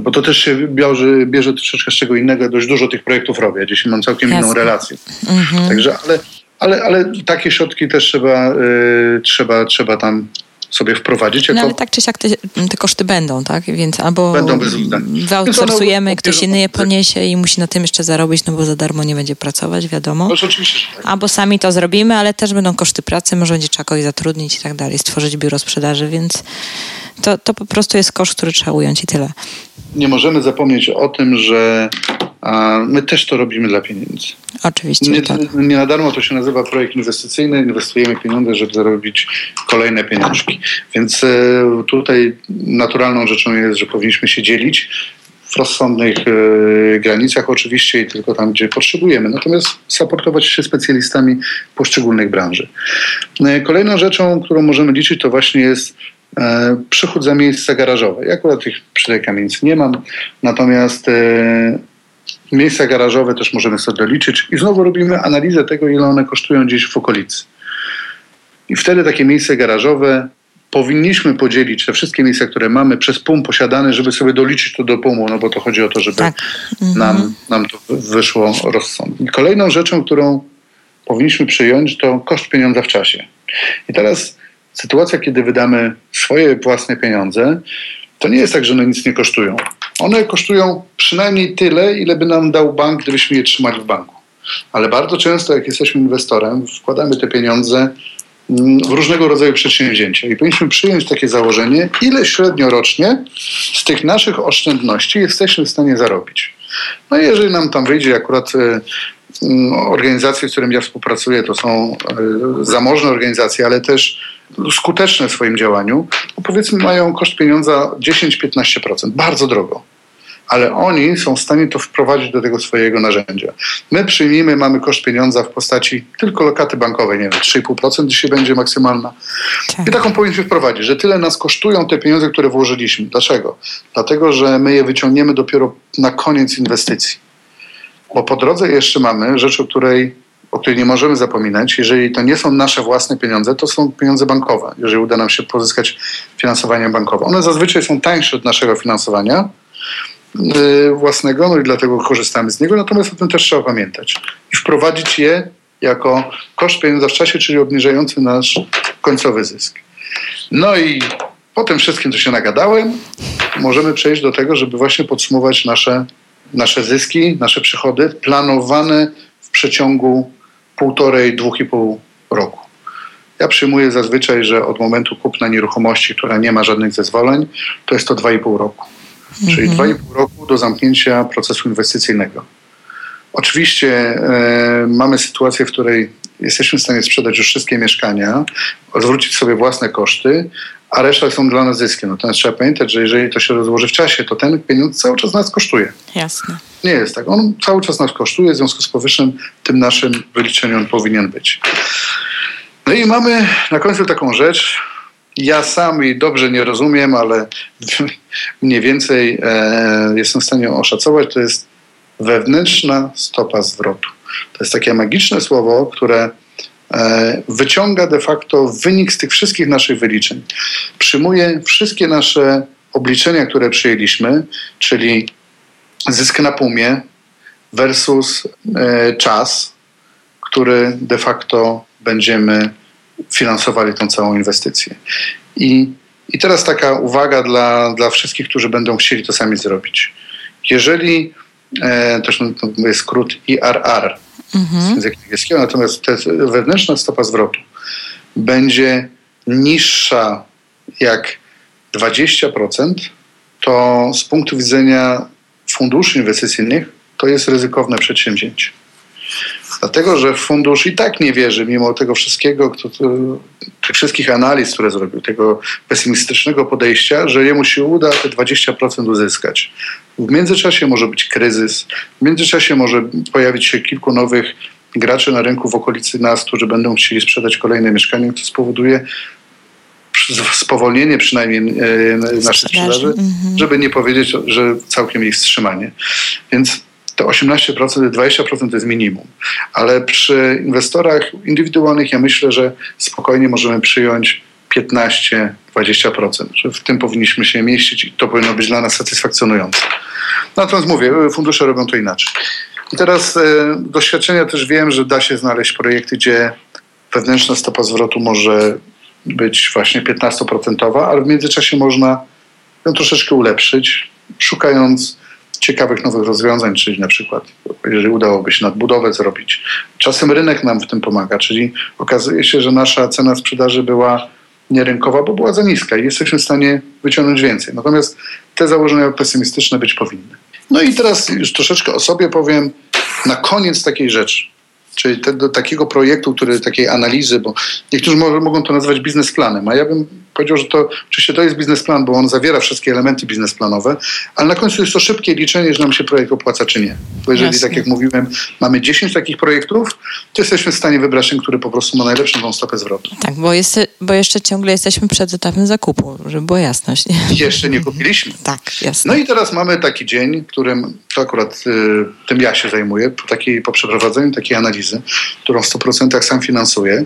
bo to też się bierze, bierze troszeczkę z czego innego. Dość dużo tych projektów robię. Dzisiaj mam całkiem Jasne. inną relację. Mhm. Także, ale, ale, ale takie środki też trzeba, y, trzeba, trzeba tam sobie wprowadzić. Jako... No ale tak czy siak te, te koszty będą, tak? Więc albo będą wyoutsourcujemy, ktoś inny je poniesie i musi na tym jeszcze zarobić, no bo za darmo nie będzie pracować, wiadomo. No, oczywiście, tak. Albo sami to zrobimy, ale też będą koszty pracy, może będzie trzeba kogoś zatrudnić i tak dalej, stworzyć biuro sprzedaży, więc to, to po prostu jest koszt, który trzeba ująć i tyle. Nie możemy zapomnieć o tym, że my też to robimy dla pieniędzy. Oczywiście. Nie, tak. nie na darmo to się nazywa projekt inwestycyjny. Inwestujemy pieniądze, żeby zarobić kolejne pieniążki. Więc e, tutaj naturalną rzeczą jest, że powinniśmy się dzielić w rozsądnych e, granicach oczywiście i tylko tam, gdzie potrzebujemy. Natomiast supportować się specjalistami poszczególnych branży. E, kolejną rzeczą, którą możemy liczyć, to właśnie jest przychód za miejsce garażowe. Ja akurat tych przy tej kamienicy nie mam, natomiast Miejsca garażowe też możemy sobie doliczyć i znowu robimy analizę tego, ile one kosztują gdzieś w okolicy. I wtedy takie miejsce garażowe powinniśmy podzielić te wszystkie miejsca, które mamy przez PUM posiadane, żeby sobie doliczyć to do PUMu, no bo to chodzi o to, żeby tak. nam, mhm. nam to wyszło rozsądnie. Kolejną rzeczą, którą powinniśmy przyjąć, to koszt pieniądza w czasie. I teraz sytuacja, kiedy wydamy swoje własne pieniądze, to nie jest tak, że one nic nie kosztują. One kosztują przynajmniej tyle, ile by nam dał bank, gdybyśmy je trzymali w banku. Ale bardzo często, jak jesteśmy inwestorem, wkładamy te pieniądze różnego rodzaju przedsięwzięcia i powinniśmy przyjąć takie założenie, ile średnio rocznie z tych naszych oszczędności jesteśmy w stanie zarobić. No i jeżeli nam tam wyjdzie akurat e, mm, organizacje, z którymi ja współpracuję, to są e, zamożne organizacje, ale też skuteczne w swoim działaniu, powiedzmy mają koszt pieniądza 10-15%, bardzo drogo. Ale oni są w stanie to wprowadzić do tego swojego narzędzia. My przyjmijmy, mamy koszt pieniądza w postaci tylko lokaty bankowej, nie wiem, 3,5% dzisiaj będzie maksymalna. Tak. I taką powinniśmy wprowadzić, że tyle nas kosztują te pieniądze, które włożyliśmy. Dlaczego? Dlatego, że my je wyciągniemy dopiero na koniec inwestycji. Bo po drodze jeszcze mamy rzecz, o której o której nie możemy zapominać. Jeżeli to nie są nasze własne pieniądze, to są pieniądze bankowe, jeżeli uda nam się pozyskać finansowanie bankowe. One zazwyczaj są tańsze od naszego finansowania, własnego, no i dlatego korzystamy z niego, natomiast o tym też trzeba pamiętać i wprowadzić je jako koszt pieniądza w czasie, czyli obniżający nasz końcowy zysk. No i po tym wszystkim, co się nagadałem, możemy przejść do tego, żeby właśnie podsumować nasze, nasze zyski, nasze przychody planowane w przeciągu półtorej, dwóch i pół roku. Ja przyjmuję zazwyczaj, że od momentu kupna nieruchomości, która nie ma żadnych zezwoleń, to jest to 2,5 roku. Mhm. Czyli 2,5 roku do zamknięcia procesu inwestycyjnego. Oczywiście e, mamy sytuację, w której jesteśmy w stanie sprzedać już wszystkie mieszkania, zwrócić sobie własne koszty, a reszta są dla nas zyskiem. Natomiast trzeba pamiętać, że jeżeli to się rozłoży w czasie, to ten pieniądz cały czas nas kosztuje. Jasne. Nie jest tak. On cały czas nas kosztuje, w związku z powyższym tym naszym wyliczeniem on powinien być. No i mamy na końcu taką rzecz. Ja sam jej dobrze nie rozumiem, ale mniej więcej e, jestem w stanie oszacować. To jest wewnętrzna stopa zwrotu. To jest takie magiczne słowo, które e, wyciąga de facto wynik z tych wszystkich naszych wyliczeń. Przyjmuje wszystkie nasze obliczenia, które przyjęliśmy, czyli zysk na pumie versus e, czas, który de facto będziemy finansowali tą całą inwestycję. I, i teraz taka uwaga dla, dla wszystkich, którzy będą chcieli to sami zrobić. Jeżeli, e, to jest skrót IRR mhm. z języka angielskiego, natomiast wewnętrzna stopa zwrotu będzie niższa jak 20%, to z punktu widzenia funduszy inwestycyjnych to jest ryzykowne przedsięwzięcie. Dlatego, że fundusz i tak nie wierzy, mimo tego wszystkiego, to, to, tych wszystkich analiz, które zrobił, tego pesymistycznego podejścia, że jemu się uda te 20% uzyskać. W międzyczasie może być kryzys, w międzyczasie może pojawić się kilku nowych graczy na rynku w okolicy nas, którzy będą chcieli sprzedać kolejne mieszkanie, co spowoduje spowolnienie przynajmniej naszej sprzedaży, mhm. żeby nie powiedzieć, że całkiem ich wstrzymanie. Więc to 18%, 20% to jest minimum. Ale przy inwestorach indywidualnych ja myślę, że spokojnie możemy przyjąć 15-20%, że w tym powinniśmy się mieścić i to powinno być dla nas satysfakcjonujące. Natomiast mówię, fundusze robią to inaczej. I teraz e, doświadczenia też wiem, że da się znaleźć projekty, gdzie wewnętrzna stopa zwrotu może być właśnie 15%, ale w międzyczasie można ją troszeczkę ulepszyć, szukając ciekawych nowych rozwiązań, czyli na przykład, jeżeli udałoby się nadbudowę zrobić. Czasem rynek nam w tym pomaga, czyli okazuje się, że nasza cena sprzedaży była nierynkowa, bo była za niska i jesteśmy w stanie wyciągnąć więcej. Natomiast te założenia pesymistyczne być powinny. No i teraz już troszeczkę o sobie powiem na koniec takiej rzeczy. Czyli te, do takiego projektu, który, takiej analizy, bo niektórzy mogą to nazywać biznesplanem, a ja bym powiedział, że to oczywiście to jest biznesplan, bo on zawiera wszystkie elementy biznesplanowe, ale na końcu jest to szybkie liczenie, że nam się projekt opłaca czy nie. Bo jeżeli, Jasne. tak jak mówiłem, mamy 10 takich projektów, to jesteśmy w stanie wybrać ten, który po prostu ma najlepszą tą stopę zwrotu. Tak, bo, jest, bo jeszcze ciągle jesteśmy przed etapem zakupu, żeby była jasność. Jeszcze nie kupiliśmy. tak, jasne. No i teraz mamy taki dzień, którym to akurat y, tym ja się zajmuję, po, takiej, po przeprowadzeniu takiej analizy, którą w 100% sam finansuję,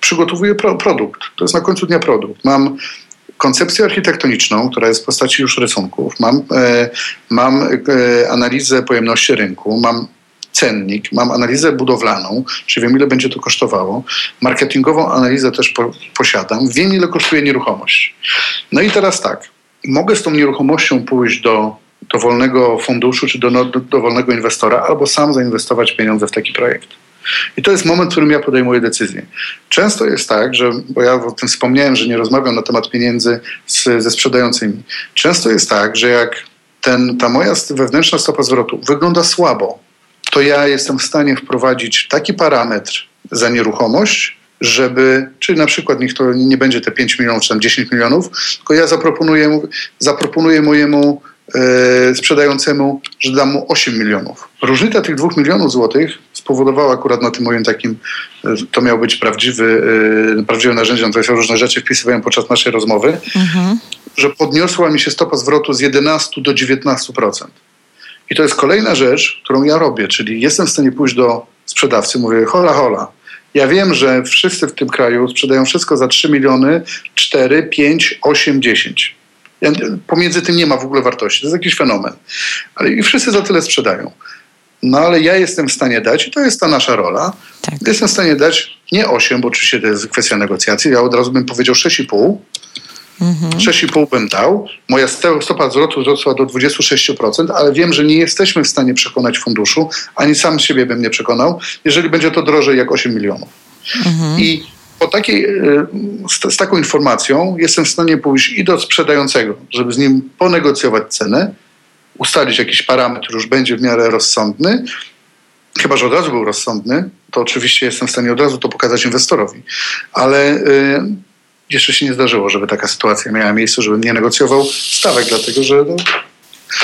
przygotowuję pro, produkt. To jest na końcu dnia produkt. Mam koncepcję architektoniczną, która jest w postaci już rysunków, mam, e, mam e, analizę pojemności rynku, mam cennik, mam analizę budowlaną, czyli wiem ile będzie to kosztowało, marketingową analizę też po, posiadam, wiem ile kosztuje nieruchomość. No i teraz tak, mogę z tą nieruchomością pójść do dowolnego funduszu czy do dowolnego inwestora albo sam zainwestować pieniądze w taki projekt. I to jest moment, w którym ja podejmuję decyzję. Często jest tak, że, bo ja o tym wspomniałem, że nie rozmawiam na temat pieniędzy z, ze sprzedającymi. Często jest tak, że jak ten, ta moja wewnętrzna stopa zwrotu wygląda słabo, to ja jestem w stanie wprowadzić taki parametr za nieruchomość, żeby, czyli na przykład niech to nie będzie te 5 milionów czy tam 10 milionów, tylko ja zaproponuję, zaproponuję mojemu sprzedającemu, że dam mu 8 milionów. Różnica tych 2 milionów złotych spowodowała akurat na tym moim takim, e, to miał być prawdziwy, e, prawdziwe narzędzie, to ja różne rzeczy wpisywałem podczas naszej rozmowy, mhm. że podniosła mi się stopa zwrotu z 11 do 19%. I to jest kolejna rzecz, którą ja robię, czyli jestem w stanie pójść do sprzedawcy, mówię hola, hola, ja wiem, że wszyscy w tym kraju sprzedają wszystko za 3 miliony, 4, 5, 8, 10. Pomiędzy tym nie ma w ogóle wartości. To jest jakiś fenomen. Ale i wszyscy za tyle sprzedają. No ale ja jestem w stanie dać, i to jest ta nasza rola, tak. jestem w stanie dać nie 8, bo oczywiście to jest kwestia negocjacji, ja od razu bym powiedział 6,5. Mhm. 6,5 bym dał. Moja stopa zwrotu wzrosła do 26%, ale wiem, że nie jesteśmy w stanie przekonać funduszu, ani sam siebie bym nie przekonał, jeżeli będzie to drożej jak 8 milionów. Mhm. I po takiej, e, z, z, taką informacją jestem w stanie pójść i do sprzedającego, żeby z nim ponegocjować cenę, ustalić jakiś parametr, już będzie w miarę rozsądny, chyba że od razu był rozsądny, to oczywiście jestem w stanie od razu to pokazać inwestorowi. Ale y, jeszcze się nie zdarzyło, żeby taka sytuacja miała miejsce, żebym nie negocjował stawek, dlatego że no,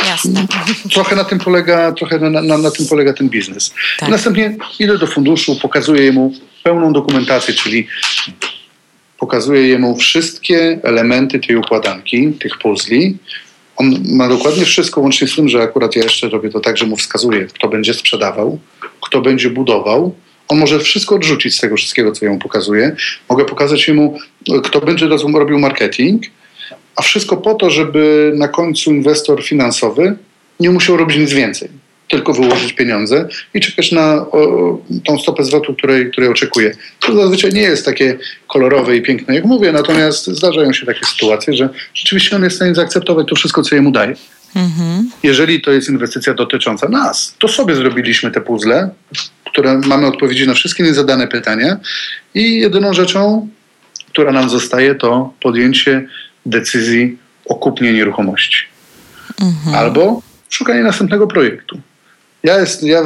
Jasne. Trochę na tym polega, trochę na, na, na tym polega ten biznes. Tak. Następnie idę do funduszu, pokazuję mu pełną dokumentację, czyli pokazuję jemu wszystkie elementy tej układanki, tych puzli, on ma dokładnie wszystko, łącznie z tym, że akurat ja jeszcze robię to tak, że mu wskazuję, kto będzie sprzedawał, kto będzie budował. On może wszystko odrzucić z tego wszystkiego, co ja mu pokazuję. Mogę pokazać mu, kto będzie robił marketing, a wszystko po to, żeby na końcu inwestor finansowy nie musiał robić nic więcej tylko wyłożyć pieniądze i czekać na o, tą stopę zwrotu, której, której oczekuje. To zazwyczaj nie jest takie kolorowe i piękne, jak mówię, natomiast zdarzają się takie sytuacje, że rzeczywiście on jest w stanie zaakceptować to wszystko, co jemu daje. Mhm. Jeżeli to jest inwestycja dotycząca nas, to sobie zrobiliśmy te puzzle, które mamy odpowiedzi na wszystkie niezadane pytania i jedyną rzeczą, która nam zostaje, to podjęcie decyzji o kupnie nieruchomości. Mhm. Albo szukanie następnego projektu. Ja, jest, ja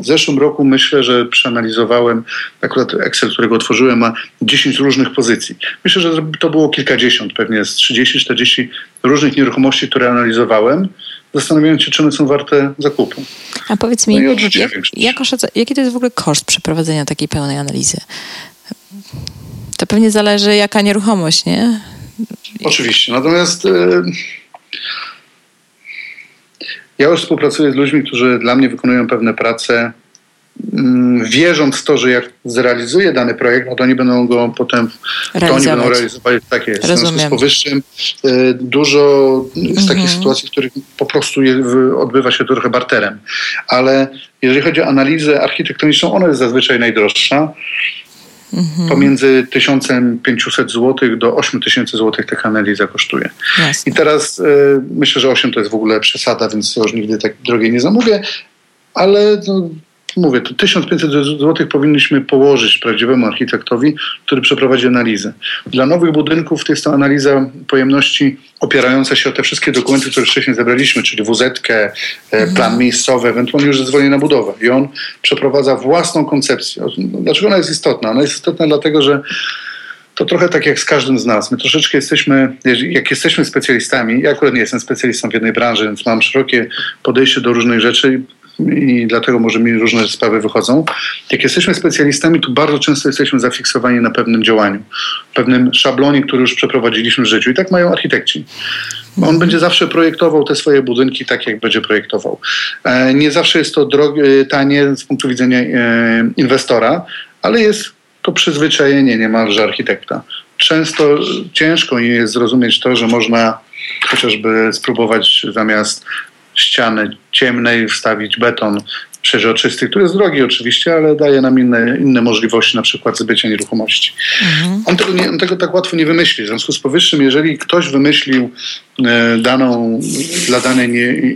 w zeszłym roku myślę, że przeanalizowałem, akurat Excel, którego otworzyłem, ma 10 różnych pozycji. Myślę, że to było kilkadziesiąt, pewnie z 30-40 różnych nieruchomości, które analizowałem, zastanawiając się, czy one są warte zakupu. A powiedz mi, no jak, jak jaki to jest w ogóle koszt przeprowadzenia takiej pełnej analizy? To pewnie zależy, jaka nieruchomość, nie? Oczywiście, natomiast... Yy ja już współpracuję z ludźmi, którzy dla mnie wykonują pewne prace, mm, wierząc w to, że jak zrealizuję dany projekt, no to oni będą go potem to oni będą realizowali. Tak jest. Rozumiem. W związku z powyższym y, dużo jest takich mhm. sytuacji, w których po prostu odbywa się to trochę barterem. Ale jeżeli chodzi o analizę architektoniczną, ona jest zazwyczaj najdroższa. Mhm. Pomiędzy 1500 zł do 8000 zł taka analiza kosztuje. Jasne. I teraz y, myślę, że 8 to jest w ogóle przesada, więc już nigdy tak drogie nie zamówię, ale no, mówię, to 1500 zł powinniśmy położyć prawdziwemu architektowi, który przeprowadzi analizę. Dla nowych budynków to jest to analiza pojemności opierająca się o te wszystkie dokumenty, które wcześniej zebraliśmy, czyli WZ, e, mhm. plan miejscowy, ewentualnie już zezwolenie na budowę. I on przeprowadza własną koncepcję. Dlaczego ona jest istotna? Ona jest istotna dlatego, że to trochę tak jak z każdym z nas. My troszeczkę jesteśmy, jak jesteśmy specjalistami, ja akurat nie jestem specjalistą w jednej branży, więc mam szerokie podejście do różnych rzeczy i dlatego może mi różne sprawy wychodzą. Jak jesteśmy specjalistami, to bardzo często jesteśmy zafiksowani na pewnym działaniu, pewnym szablonie, który już przeprowadziliśmy w życiu. I tak mają architekci. On będzie zawsze projektował te swoje budynki tak, jak będzie projektował. E, nie zawsze jest to drogie, tanie z punktu widzenia e, inwestora, ale jest to przyzwyczajenie niemalże architekta. Często ciężko jest zrozumieć to, że można chociażby spróbować zamiast ściany ciemnej wstawić beton przeźroczysty, który jest drogi oczywiście, ale daje nam inne, inne możliwości, na przykład zbycia nieruchomości. Mhm. On, tego nie, on tego tak łatwo nie wymyśli. W związku z powyższym, jeżeli ktoś wymyślił e, daną, dla danej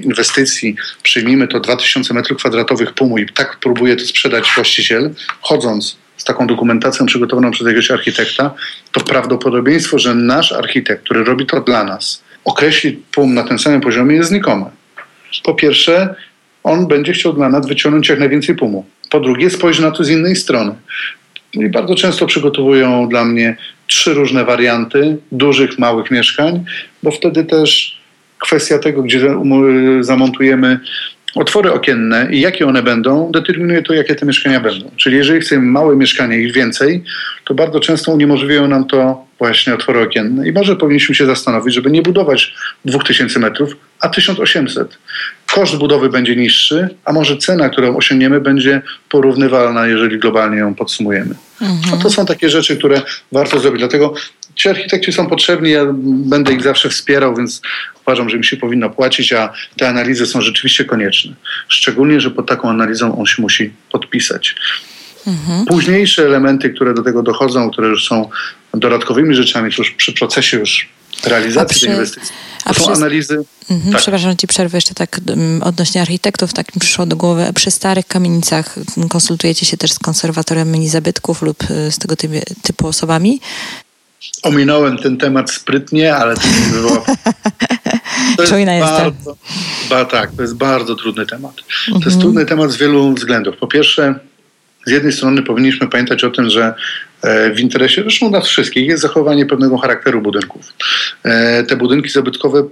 inwestycji, przyjmijmy to 2000 m2 pumu i tak próbuje to sprzedać właściciel, chodząc z taką dokumentacją przygotowaną przez jakiegoś architekta, to prawdopodobieństwo, że nasz architekt, który robi to dla nas, określi PUM na tym samym poziomie jest znikome. Po pierwsze, on będzie chciał dla nas wyciągnąć jak najwięcej pumu. Po drugie, spojrzy na to z innej strony. I bardzo często przygotowują dla mnie trzy różne warianty dużych, małych mieszkań, bo wtedy też kwestia tego, gdzie zamontujemy otwory okienne i jakie one będą, determinuje to, jakie te mieszkania będą. Czyli jeżeli chcemy małe mieszkania i więcej, to bardzo często uniemożliwiają nam to właśnie otwory okienne. I może powinniśmy się zastanowić, żeby nie budować 2000 metrów, a 1800. Koszt budowy będzie niższy, a może cena, którą osiągniemy, będzie porównywalna, jeżeli globalnie ją podsumujemy. Mhm. No to są takie rzeczy, które warto zrobić. Dlatego ci architekci są potrzebni, ja będę ich zawsze wspierał, więc uważam, że im się powinno płacić, a te analizy są rzeczywiście konieczne. Szczególnie, że pod taką analizą on się musi podpisać. Mhm. Późniejsze elementy, które do tego dochodzą, które już są dodatkowymi rzeczami, to już przy procesie już realizacji przy, tej inwestycji. To są analizy. Mhm, tak. Przepraszam, ci przerwę jeszcze tak mm, odnośnie architektów, tak mi przyszło do głowy. Przy starych kamienicach konsultujecie się też z konserwatorem zabytków lub y, z tego typu osobami? Ominąłem ten temat sprytnie, ale to nie było. To jest bardzo, ba, tak, to jest bardzo trudny temat. To jest mhm. trudny temat z wielu względów. Po pierwsze, z jednej strony powinniśmy pamiętać o tym, że e, w interesie, zresztą nas wszystkich, jest zachowanie pewnego charakteru budynków. E, te budynki zabytkowe,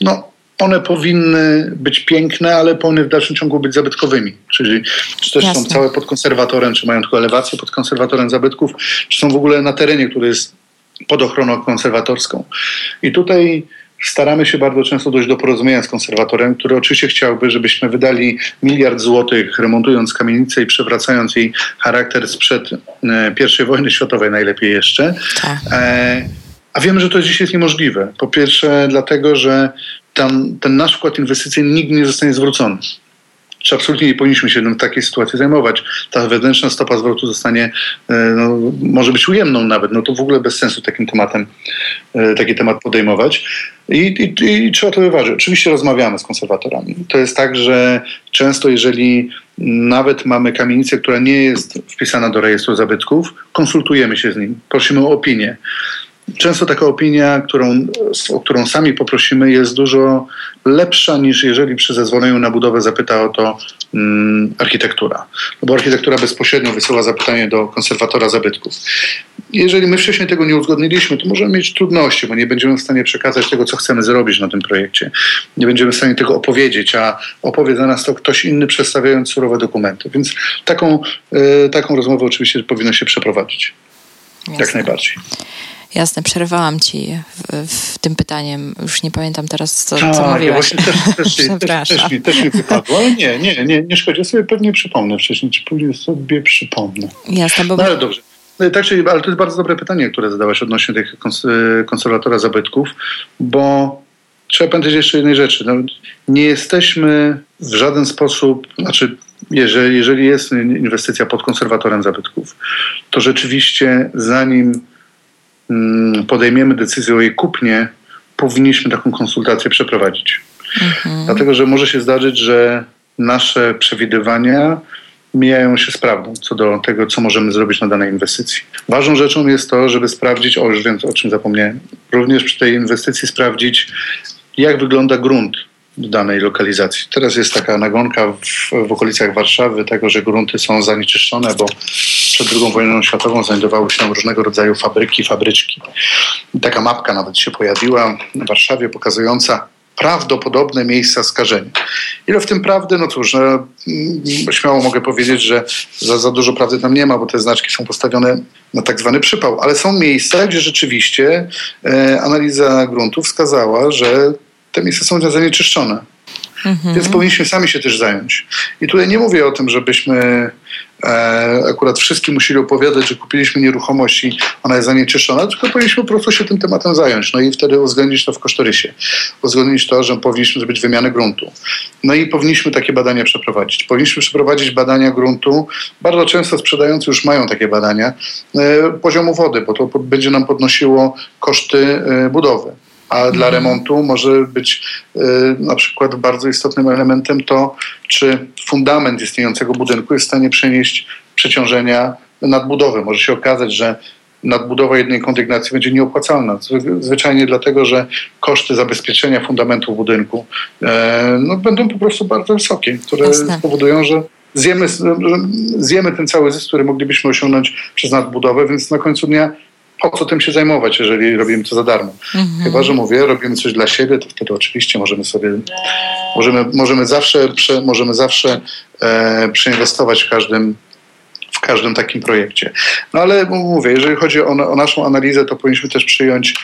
no, one powinny być piękne, ale powinny w dalszym ciągu być zabytkowymi. Czyli czy też Jasne. są całe pod konserwatorem, czy mają tylko elewację pod konserwatorem zabytków, czy są w ogóle na terenie, który jest pod ochroną konserwatorską. I tutaj staramy się bardzo często dojść do porozumienia z konserwatorem, który oczywiście chciałby, żebyśmy wydali miliard złotych remontując kamienicę i przewracając jej charakter sprzed e, I wojny światowej najlepiej jeszcze. Tak. E, a wiemy, że to dzisiaj jest niemożliwe. Po pierwsze dlatego, że tam, ten nasz wkład inwestycyjny nigdy nie zostanie zwrócony czy absolutnie nie powinniśmy się w takiej sytuacji zajmować. Ta wewnętrzna stopa zwrotu zostanie, e, no, może być ujemną nawet, no to w ogóle bez sensu takim tematem, e, taki temat podejmować. I, i, I, trzeba to wyważyć. Oczywiście rozmawiamy z konserwatorami. To jest tak, że często jeżeli nawet mamy kamienicę, która nie jest wpisana do rejestru zabytków, konsultujemy się z nim, prosimy o opinię. Często taka opinia, którą, o którą sami poprosimy, jest dużo lepsza niż jeżeli przy zezwoleniu na budowę zapyta o to mm, architektura. No bo architektura bezpośrednio wysyła zapytanie do konserwatora zabytków. Jeżeli my wcześniej tego nie uzgodniliśmy, to możemy mieć trudności, bo nie będziemy w stanie przekazać tego, co chcemy zrobić na tym projekcie. Nie będziemy w stanie tego opowiedzieć, a opowie za nas to ktoś inny przedstawiając surowe dokumenty. Więc taką, y, taką rozmowę oczywiście powinno się przeprowadzić. Jasne. Jak najbardziej. Jasne, przerwałam ci w, w, tym pytaniem. Już nie pamiętam teraz, co, co mówiłaś. Ja właśnie też, też, też, też, mi, też mi wypadło, ale nie, nie, nie, nie szkodzi. Ja sobie pewnie przypomnę wcześniej, czy później sobie przypomnę. Jasne, bo... No ale dobrze. No tak, czyli, ale to jest bardzo dobre pytanie, które zadałaś odnośnie tych konserwatora zabytków, bo trzeba pamiętać jeszcze jednej rzeczy. No, nie jesteśmy w żaden sposób, znaczy jeżeli, jeżeli jest inwestycja pod konserwatorem zabytków, to rzeczywiście zanim podejmiemy decyzję o jej kupnie, powinniśmy taką konsultację przeprowadzić. Mhm. Dlatego, że może się zdarzyć, że nasze przewidywania mijają się z prawdą co do tego, co możemy zrobić na danej inwestycji. Ważną rzeczą jest to, żeby sprawdzić, o już wiem, o czym zapomniałem, również przy tej inwestycji sprawdzić, jak wygląda grunt danej lokalizacji. Teraz jest taka nagonka w, w okolicach Warszawy tego, że grunty są zanieczyszczone, bo przed II wojną światową znajdowały się różnego rodzaju fabryki, fabryczki. I taka mapka nawet się pojawiła w Warszawie pokazująca prawdopodobne miejsca skażenia. Ile w tym prawdy? No cóż, no, mm, śmiało mogę powiedzieć, że za, za dużo prawdy tam nie ma, bo te znaczki są postawione na tak zwany przypał. Ale są miejsca, gdzie rzeczywiście e, analiza gruntu wskazała, że te miejsca są zanieczyszczone. Mhm. Więc powinniśmy sami się też zająć. I tutaj nie mówię o tym, żebyśmy e, akurat wszystkim musieli opowiadać, że kupiliśmy nieruchomość i ona jest zanieczyszczona, tylko powinniśmy po prostu się tym tematem zająć. No i wtedy uwzględnić to w kosztorysie. Uwzględnić to, że powinniśmy zrobić wymianę gruntu. No i powinniśmy takie badania przeprowadzić. Powinniśmy przeprowadzić badania gruntu. Bardzo często sprzedający już mają takie badania e, poziomu wody, bo to będzie nam podnosiło koszty e, budowy a dla mhm. remontu może być y, na przykład bardzo istotnym elementem to, czy fundament istniejącego budynku jest w stanie przenieść przeciążenia nadbudowy. Może się okazać, że nadbudowa jednej kondygnacji będzie nieopłacalna. Zwyczajnie dlatego, że koszty zabezpieczenia fundamentu budynku e, no, będą po prostu bardzo wysokie, które Jasne. spowodują, że zjemy, zjemy ten cały zysk, który moglibyśmy osiągnąć przez nadbudowę, więc na końcu dnia po co tym się zajmować, jeżeli robimy to za darmo. Mhm. Chyba, że mówię, robimy coś dla siebie, to wtedy oczywiście możemy sobie, możemy, możemy zawsze, prze, możemy zawsze e, przeinwestować w każdym, w każdym takim projekcie. No ale mówię, jeżeli chodzi o, o naszą analizę, to powinniśmy też przyjąć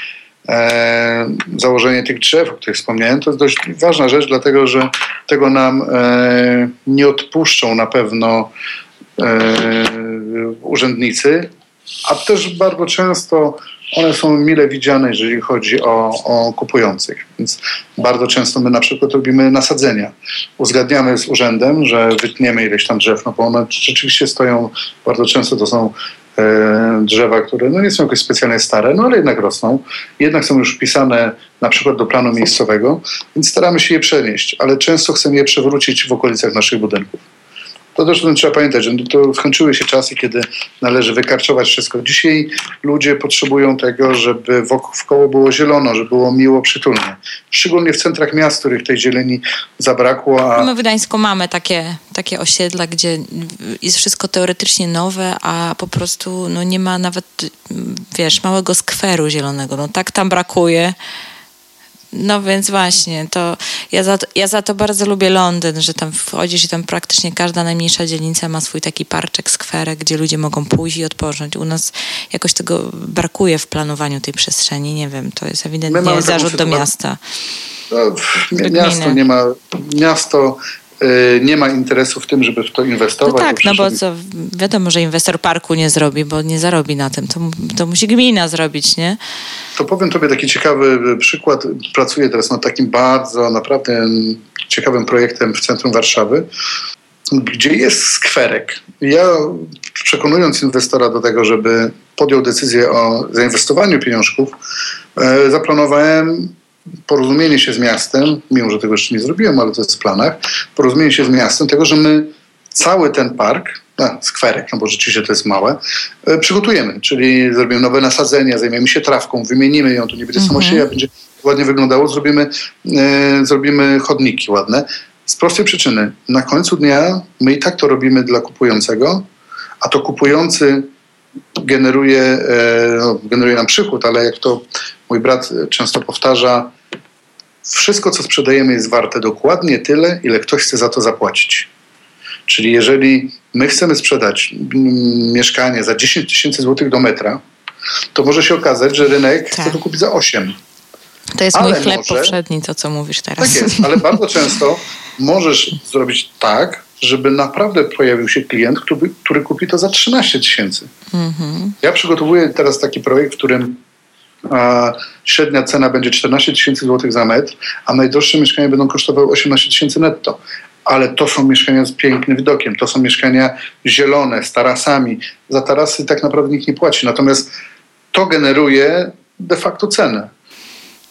e, założenie tych drzew, o których wspomniałem. To jest dość ważna rzecz, dlatego że tego nam e, nie odpuszczą na pewno e, urzędnicy, a też bardzo często one są mile widziane, jeżeli chodzi o, o, kupujących. Więc bardzo często my na przykład robimy nasadzenia. Uzgadniamy z urzędem, że wytniemy ileś tam drzew, no bo one rzeczywiście stoją, bardzo często to są e, drzewa, które no nie są jakoś specjalnie stare, no ale jednak rosną. Jednak są już wpisane na przykład do planu miejscowego, więc staramy się je przenieść, ale często chcemy je przewrócić w okolicach naszych budynków. To też trzeba pamiętać, że to skończyły się czasy, kiedy należy wykarczować wszystko. Dzisiaj ludzie potrzebują tego, żeby wokół było zielono, żeby było miło, przytulnie. Szczególnie w centrach miast, których tej zieleni zabrakło. A... My w Gdańsku mamy takie, takie osiedla, gdzie jest wszystko teoretycznie nowe, a po prostu no, nie ma nawet, wiesz, małego skweru zielonego. No tak tam brakuje. No więc właśnie, to ja za, to, ja za to bardzo lubię Londyn, że tam wchodzisz i tam praktycznie każda najmniejsza dzielnica ma swój taki parczek, skwerek, gdzie ludzie mogą pójść i odpocząć. U nas jakoś tego brakuje w planowaniu tej przestrzeni. Nie wiem, to jest ewidentnie zarzut do miasta. No, miasto nie ma, miasto nie ma interesu w tym, żeby w to inwestować. No tak, no bo co, wiadomo, że inwestor parku nie zrobi, bo nie zarobi na tym. To, to musi gmina zrobić, nie? To powiem tobie taki ciekawy przykład. Pracuję teraz nad takim bardzo, naprawdę ciekawym projektem w centrum Warszawy, gdzie jest skwerek. Ja przekonując inwestora do tego, żeby podjął decyzję o zainwestowaniu pieniążków, e, zaplanowałem porozumienie się z miastem, mimo że tego jeszcze nie zrobiłem, ale to jest w planach, porozumienie się z miastem tego, że my cały ten park, a, skwerek, no bo rzeczywiście to jest małe, e, przygotujemy, czyli zrobimy nowe nasadzenia, zajmiemy się trawką, wymienimy ją, to nie będzie mhm. samosieja, będzie ładnie wyglądało, zrobimy, e, zrobimy chodniki ładne. Z prostej przyczyny, na końcu dnia my i tak to robimy dla kupującego, a to kupujący generuje, e, no, generuje nam przychód, ale jak to mój brat często powtarza, wszystko, co sprzedajemy, jest warte dokładnie tyle, ile ktoś chce za to zapłacić. Czyli jeżeli my chcemy sprzedać mieszkanie za 10 tysięcy złotych do metra, to może się okazać, że rynek tak. chce to kupić za 8. To jest ale mój chleb może, powszedni, to co mówisz teraz. Tak jest, ale bardzo często możesz zrobić tak, żeby naprawdę pojawił się klient, który, który kupi to za 13 tysięcy. Mhm. Ja przygotowuję teraz taki projekt, w którym a średnia cena będzie 14 tysięcy złotych za metr, a najdroższe mieszkania będą kosztowały 18 tysięcy netto. Ale to są mieszkania z pięknym widokiem, to są mieszkania zielone, z tarasami. Za tarasy tak naprawdę nikt nie płaci. Natomiast to generuje de facto cenę.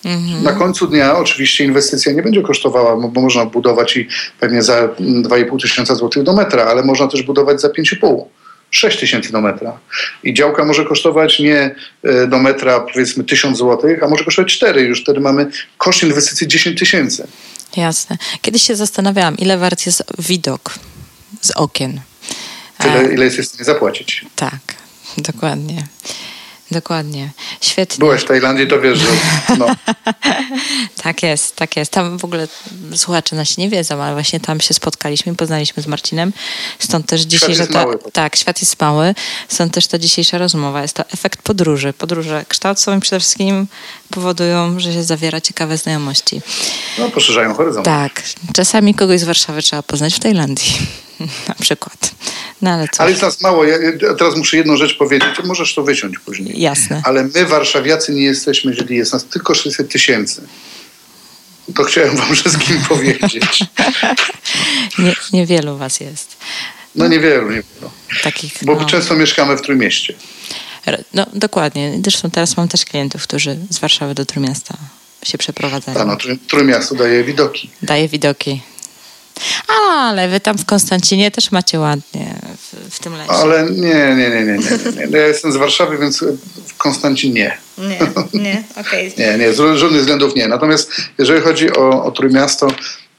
Mhm. Na końcu dnia oczywiście inwestycja nie będzie kosztowała, bo można budować i pewnie za 2,5 tysiąca złotych do metra, ale można też budować za 5,5. 6 tysięcy do metra. I działka może kosztować nie e, do metra powiedzmy 1000 zł, a może kosztować 4. Już wtedy mamy koszt inwestycji 10 tysięcy. Jasne. Kiedyś się zastanawiałam, ile wart jest widok z okien. Tyle, ile jest w stanie zapłacić. Tak, dokładnie. Dokładnie. Świetnie. Byłeś w Tajlandii, to wiesz, że no. tak jest, tak jest. Tam w ogóle słuchacze nasi nie wiedzą, ale właśnie tam się spotkaliśmy, poznaliśmy z Marcinem. Stąd też dzisiejsza ta, mały. Tak, świat jest mały. Stąd też ta dzisiejsza rozmowa. Jest to efekt podróży. Podróże kształcą przede wszystkim powodują, że się zawiera ciekawe znajomości. No, poszerzają horyzont. Tak. Czasami kogoś z Warszawy trzeba poznać w Tajlandii. Na przykład. No, ale, ale jest nas mało. Ja teraz muszę jedną rzecz powiedzieć. Możesz to wyciąć później. Jasne. Ale my, warszawiacy, nie jesteśmy źli. Jest nas tylko 600 tysięcy. To chciałem wam wszystkim powiedzieć. nie, niewielu was jest. No niewielu, niewielu. Takich, Bo no. często mieszkamy w Trójmieście. No dokładnie. Zresztą teraz mam też klientów, którzy z Warszawy do Trójmiasta się przeprowadzają. A no, Trójmiasto daje widoki. Daje widoki. Ale wy tam w Konstancinie też macie ładnie w, w tym lesie. Ale nie, nie, nie, nie, nie, nie. Ja jestem z Warszawy, więc w Konstancinie. Nie, nie, okej. Okay. nie, nie, z żadnych względów nie. Natomiast jeżeli chodzi o, o Trójmiasto,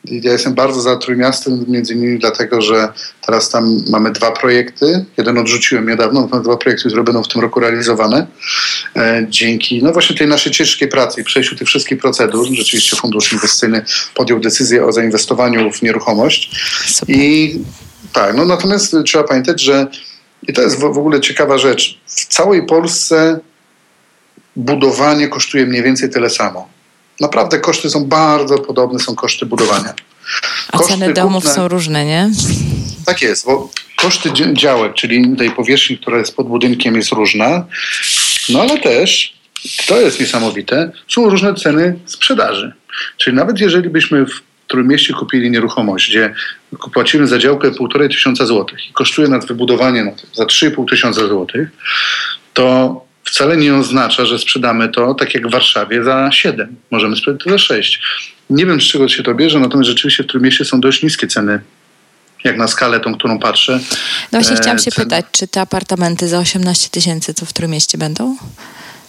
ja jestem bardzo za Trójmiastem, między innymi dlatego, że teraz tam mamy dwa projekty. Jeden odrzuciłem niedawno, mamy dwa projekty, które będą w tym roku realizowane. E, dzięki no właśnie tej naszej ciężkiej pracy i przejściu tych wszystkich procedur, rzeczywiście Fundusz Inwestycyjny podjął decyzję o zainwestowaniu w nieruchomość. Super. I tak, no natomiast trzeba pamiętać, że I to jest w ogóle ciekawa rzecz. W całej Polsce budowanie kosztuje mniej więcej tyle samo. Naprawdę koszty są bardzo podobne, są koszty budowania. A koszty ceny domów są różne, nie? Tak jest, bo koszty działek, czyli tej powierzchni, która jest pod budynkiem, jest różna, no ale też, to jest niesamowite, są różne ceny sprzedaży. Czyli nawet jeżeli byśmy w Trójmieście kupili nieruchomość, gdzie płacimy za działkę półtorej tysiąca złotych i kosztuje nas wybudowanie no, za 3,5 tysiąca złotych, to wcale nie oznacza, że sprzedamy to tak jak w Warszawie za 7. Możemy sprzedać to za 6. Nie wiem, z czego się to bierze, natomiast rzeczywiście w Trójmieście są dość niskie ceny jak na skalę tą, którą patrzę. No właśnie chciałam się cen... pytać, czy te apartamenty za 18 tysięcy co w Trójmieście będą?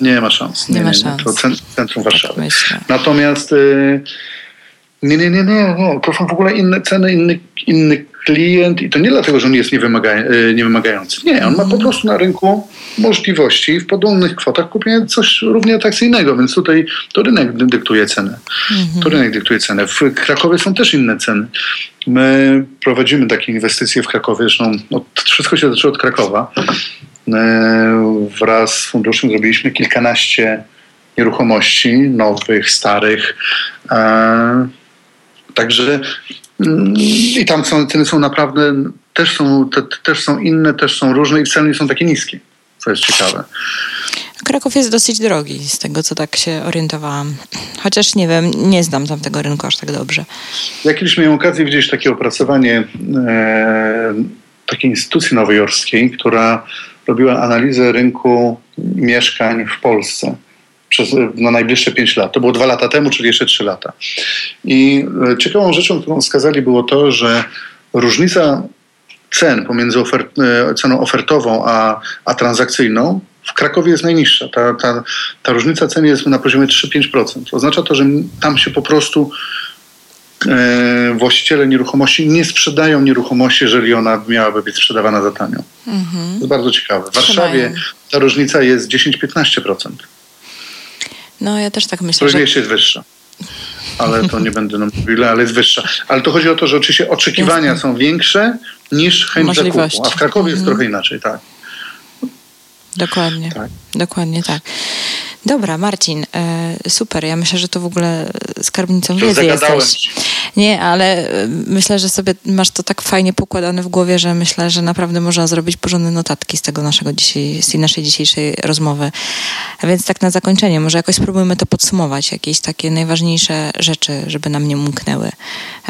Nie ma szans. Nie, nie ma szans. To centrum Warszawy. Tak Natomiast y, nie, nie, nie, nie, nie. To są w ogóle inne ceny, inny, inny klient i to nie dlatego, że on jest niewymaga, e, niewymagający. Nie, on ma po mhm. prostu na rynku możliwości w podobnych kwotach kupienia coś równie atrakcyjnego, więc tutaj to rynek dyktuje cenę. To mhm. rynek dyktuje cenę. W Krakowie są też inne ceny. My prowadzimy takie inwestycje w Krakowie, zresztą no, wszystko się zaczęło od Krakowa. E, wraz z funduszem zrobiliśmy kilkanaście nieruchomości, nowych, starych. E, także i tam są, ceny są naprawdę, też są, te, też są inne, też są różne i nie są takie niskie, co jest ciekawe. Kraków jest dosyć drogi, z tego co tak się orientowałam. Chociaż nie wiem, nie znam tam tego rynku aż tak dobrze. Ja kiedyś miałem okazję widzieć takie opracowanie e, takiej instytucji nowojorskiej, która robiła analizę rynku mieszkań w Polsce przez, na najbliższe 5 lat. To było dwa lata temu, czyli jeszcze 3 lata. I e, ciekawą rzeczą, którą wskazali, było to, że różnica cen pomiędzy ofert, e, ceną ofertową a, a transakcyjną w Krakowie jest najniższa. Ta, ta, ta różnica cen jest na poziomie 3-5%. Oznacza to, że tam się po prostu e, właściciele nieruchomości nie sprzedają nieruchomości, jeżeli ona miałaby być sprzedawana za tanio. Mhm. To jest bardzo ciekawe. W Warszawie ta różnica jest 10-15%. No ja też tak myślę. Różnie że... jest wyższa. Ale to nie będę nam mówił, ale jest wyższa. Ale to chodzi o to, że oczywiście oczekiwania Jasne. są większe niż chęć zakupu. A w Krakowie jest mhm. trochę inaczej, tak. Dokładnie. Tak. Dokładnie tak. Dobra, Marcin, e, super. Ja myślę, że to w ogóle skarbnicą wiedzy jesteś. Nie, ale e, myślę, że sobie masz to tak fajnie pokładane w głowie, że myślę, że naprawdę można zrobić porządne notatki z tego naszego dzisiaj, z naszej dzisiejszej rozmowy. A więc tak na zakończenie, może jakoś spróbujmy to podsumować, jakieś takie najważniejsze rzeczy, żeby nam nie umknęły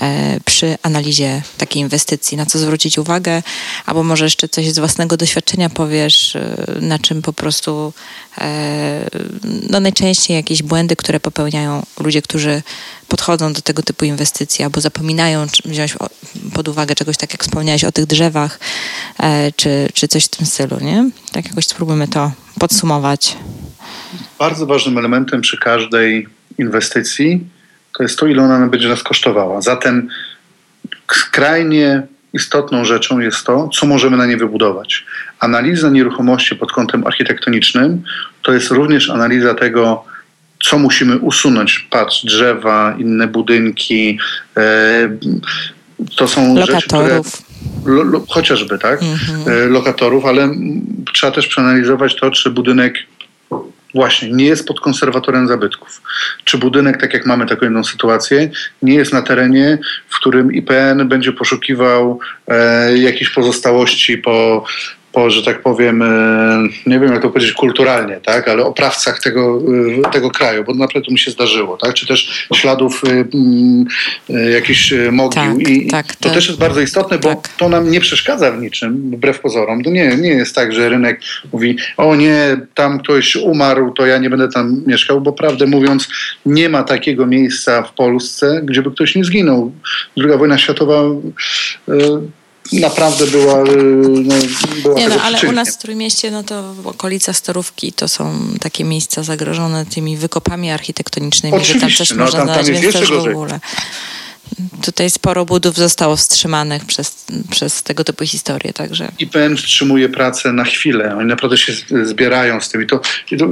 e, przy analizie takiej inwestycji, na co zwrócić uwagę, albo może jeszcze coś z własnego doświadczenia powiesz, na czym po prostu no najczęściej jakieś błędy, które popełniają ludzie, którzy podchodzą do tego typu inwestycji albo zapominają wziąć pod uwagę czegoś tak, jak wspomniałeś o tych drzewach, e, czy, czy coś w tym stylu, nie? Tak jakoś spróbujmy to podsumować. Bardzo ważnym elementem przy każdej inwestycji to jest to, ile ona będzie nas kosztowała. Zatem skrajnie istotną rzeczą jest to, co możemy na nie wybudować. Analiza nieruchomości pod kątem architektonicznym to jest również analiza tego, co musimy usunąć. Patrz, drzewa, inne budynki. E, to są Lokatorów. rzeczy, które Lo, lo, chociażby, tak? Mhm. E, lokatorów, ale trzeba też przeanalizować to, czy budynek właśnie nie jest pod konserwatorem zabytków. Czy budynek, tak jak mamy taką jedną sytuację, nie jest na terenie, w którym IPN będzie poszukiwał e, jakichś pozostałości po po, że tak powiem, e, nie wiem jak to powiedzieć kulturalnie, tak, ale oprawcach tego, e, tego kraju, bo naprawdę to mi się zdarzyło, tak, czy też śladów y, jakichś mogił tak, i tak, to tak. też jest bardzo istotne, bo tak. to nam nie przeszkadza w niczym, wbrew pozorom. To nie, nie jest tak, że rynek mówi, o nie, tam ktoś umarł, to ja nie będę tam mieszkał, bo prawdę mówiąc, nie ma takiego miejsca w Polsce, gdzie by ktoś nie zginął. Druga wojna światowa y, naprawdę była, y, no, była Nie no, ale u nas w Trójmieście, no to okolica Starówki to są takie miejsca zagrożone tymi wykopami architektonicznymi, Oczywiście, że tam coś no, można tam, tam znaleźć, więc też w ogóle. Tutaj sporo budów zostało wstrzymanych przez, przez tego typu historie, także... IPN wstrzymuje pracę na chwilę. Oni naprawdę się zbierają z tym i to, i to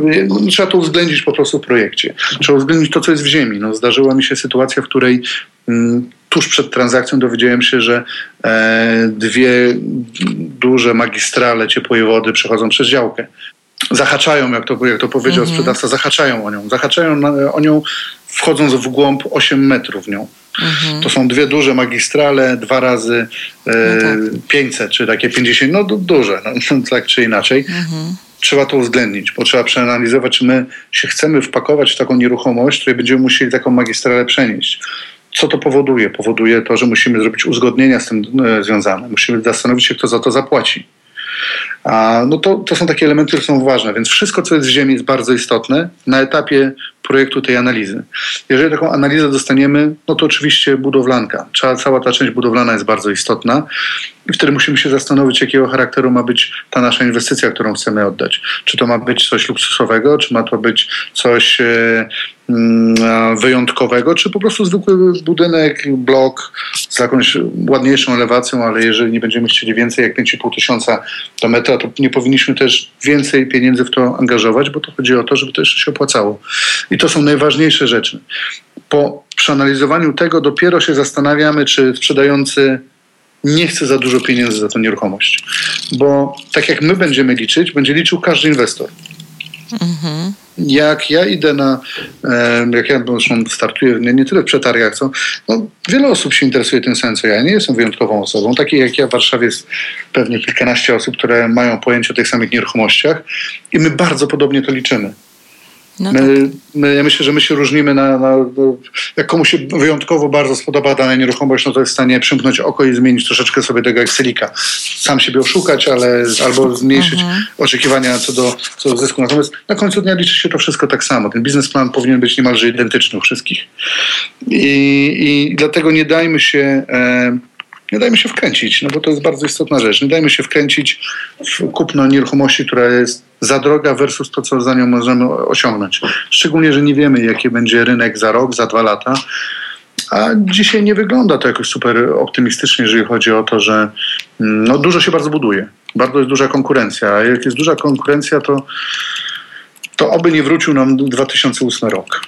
trzeba to uwzględnić po prostu w projekcie. Trzeba uwzględnić to, co jest w ziemi. No, zdarzyła mi się sytuacja, w której mm, tuż przed transakcją dowiedziałem się, że e, dwie duże magistrale ciepłowody przechodzą przez działkę. Zahaczają, jak to, jak to powiedział mhm. sprzedawca, zahaczają o nią. Zahaczają na, o nią wchodząc w głąb 8 metrów w nią. Mhm. To są dwie duże magistrale, dwa razy e, no tak. 500, czy takie 50, no duże, no, tak czy inaczej. Mhm trzeba to uwzględnić, bo trzeba przeanalizować, czy my się chcemy wpakować w taką nieruchomość, której będziemy musieli taką magistralę przenieść. Co to powoduje? Powoduje to, że musimy zrobić uzgodnienia z tym e, związane. Musimy zastanowić się, kto za to zapłaci. A, no to, to są takie elementy, które są ważne, więc wszystko, co jest w ziemi, jest bardzo istotne na etapie projektu tej analizy. Jeżeli taką analizę dostaniemy, no to oczywiście budowlanka. Cała ta część budowlana jest bardzo istotna i wtedy musimy się zastanowić, jakiego charakteru ma być ta nasza inwestycja, którą chcemy oddać. Czy to ma być coś luksusowego, czy ma to być coś e, mm, wyjątkowego, czy po prostu zwykły budynek, blok z jakąś ładniejszą elewacją, ale jeżeli nie będziemy chcieli więcej jak 5,5 tysiąca do metra, to nie powinniśmy też więcej pieniędzy w to angażować, bo to chodzi o to, żeby to jeszcze się opłacało. I to są najważniejsze rzeczy. Po przeanalizowaniu tego dopiero się zastanawiamy, czy sprzedający nie chce za dużo pieniędzy za tę nieruchomość. Bo tak jak my będziemy liczyć, będzie liczył każdy inwestor. Mhm. Jak ja idę na, jak ja zresztą startuję nie, nie tyle w przetargach, co no, wiele osób się interesuje tym co ja. Nie jestem wyjątkową osobą. Takiej jak ja w Warszawie jest pewnie kilkanaście osób, które mają pojęcie o tych samych nieruchomościach i my bardzo podobnie to liczymy. No my, tak. my, ja myślę, że my się różnimy na, na, Jak komuś się wyjątkowo bardzo spodoba dana nieruchomość, no to jest w stanie przymknąć oko i zmienić troszeczkę sobie tego Excelika. Sam siebie oszukać, ale albo zmniejszyć mhm. oczekiwania co do, co do zysku. Natomiast na końcu dnia liczy się to wszystko tak samo. Ten biznesplan powinien być niemalże identyczny u wszystkich. I, i dlatego nie dajmy się... E, nie dajmy się wkręcić, no bo to jest bardzo istotna rzecz. Nie dajmy się wkręcić w kupno nieruchomości, która jest za droga versus to, co za nią możemy osiągnąć. Szczególnie, że nie wiemy, jaki będzie rynek za rok, za dwa lata. A dzisiaj nie wygląda to jakoś super optymistycznie, jeżeli chodzi o to, że mm, no, dużo się bardzo buduje. Bardzo jest duża konkurencja. A jak jest duża konkurencja, to, to oby nie wrócił nam 2008 rok.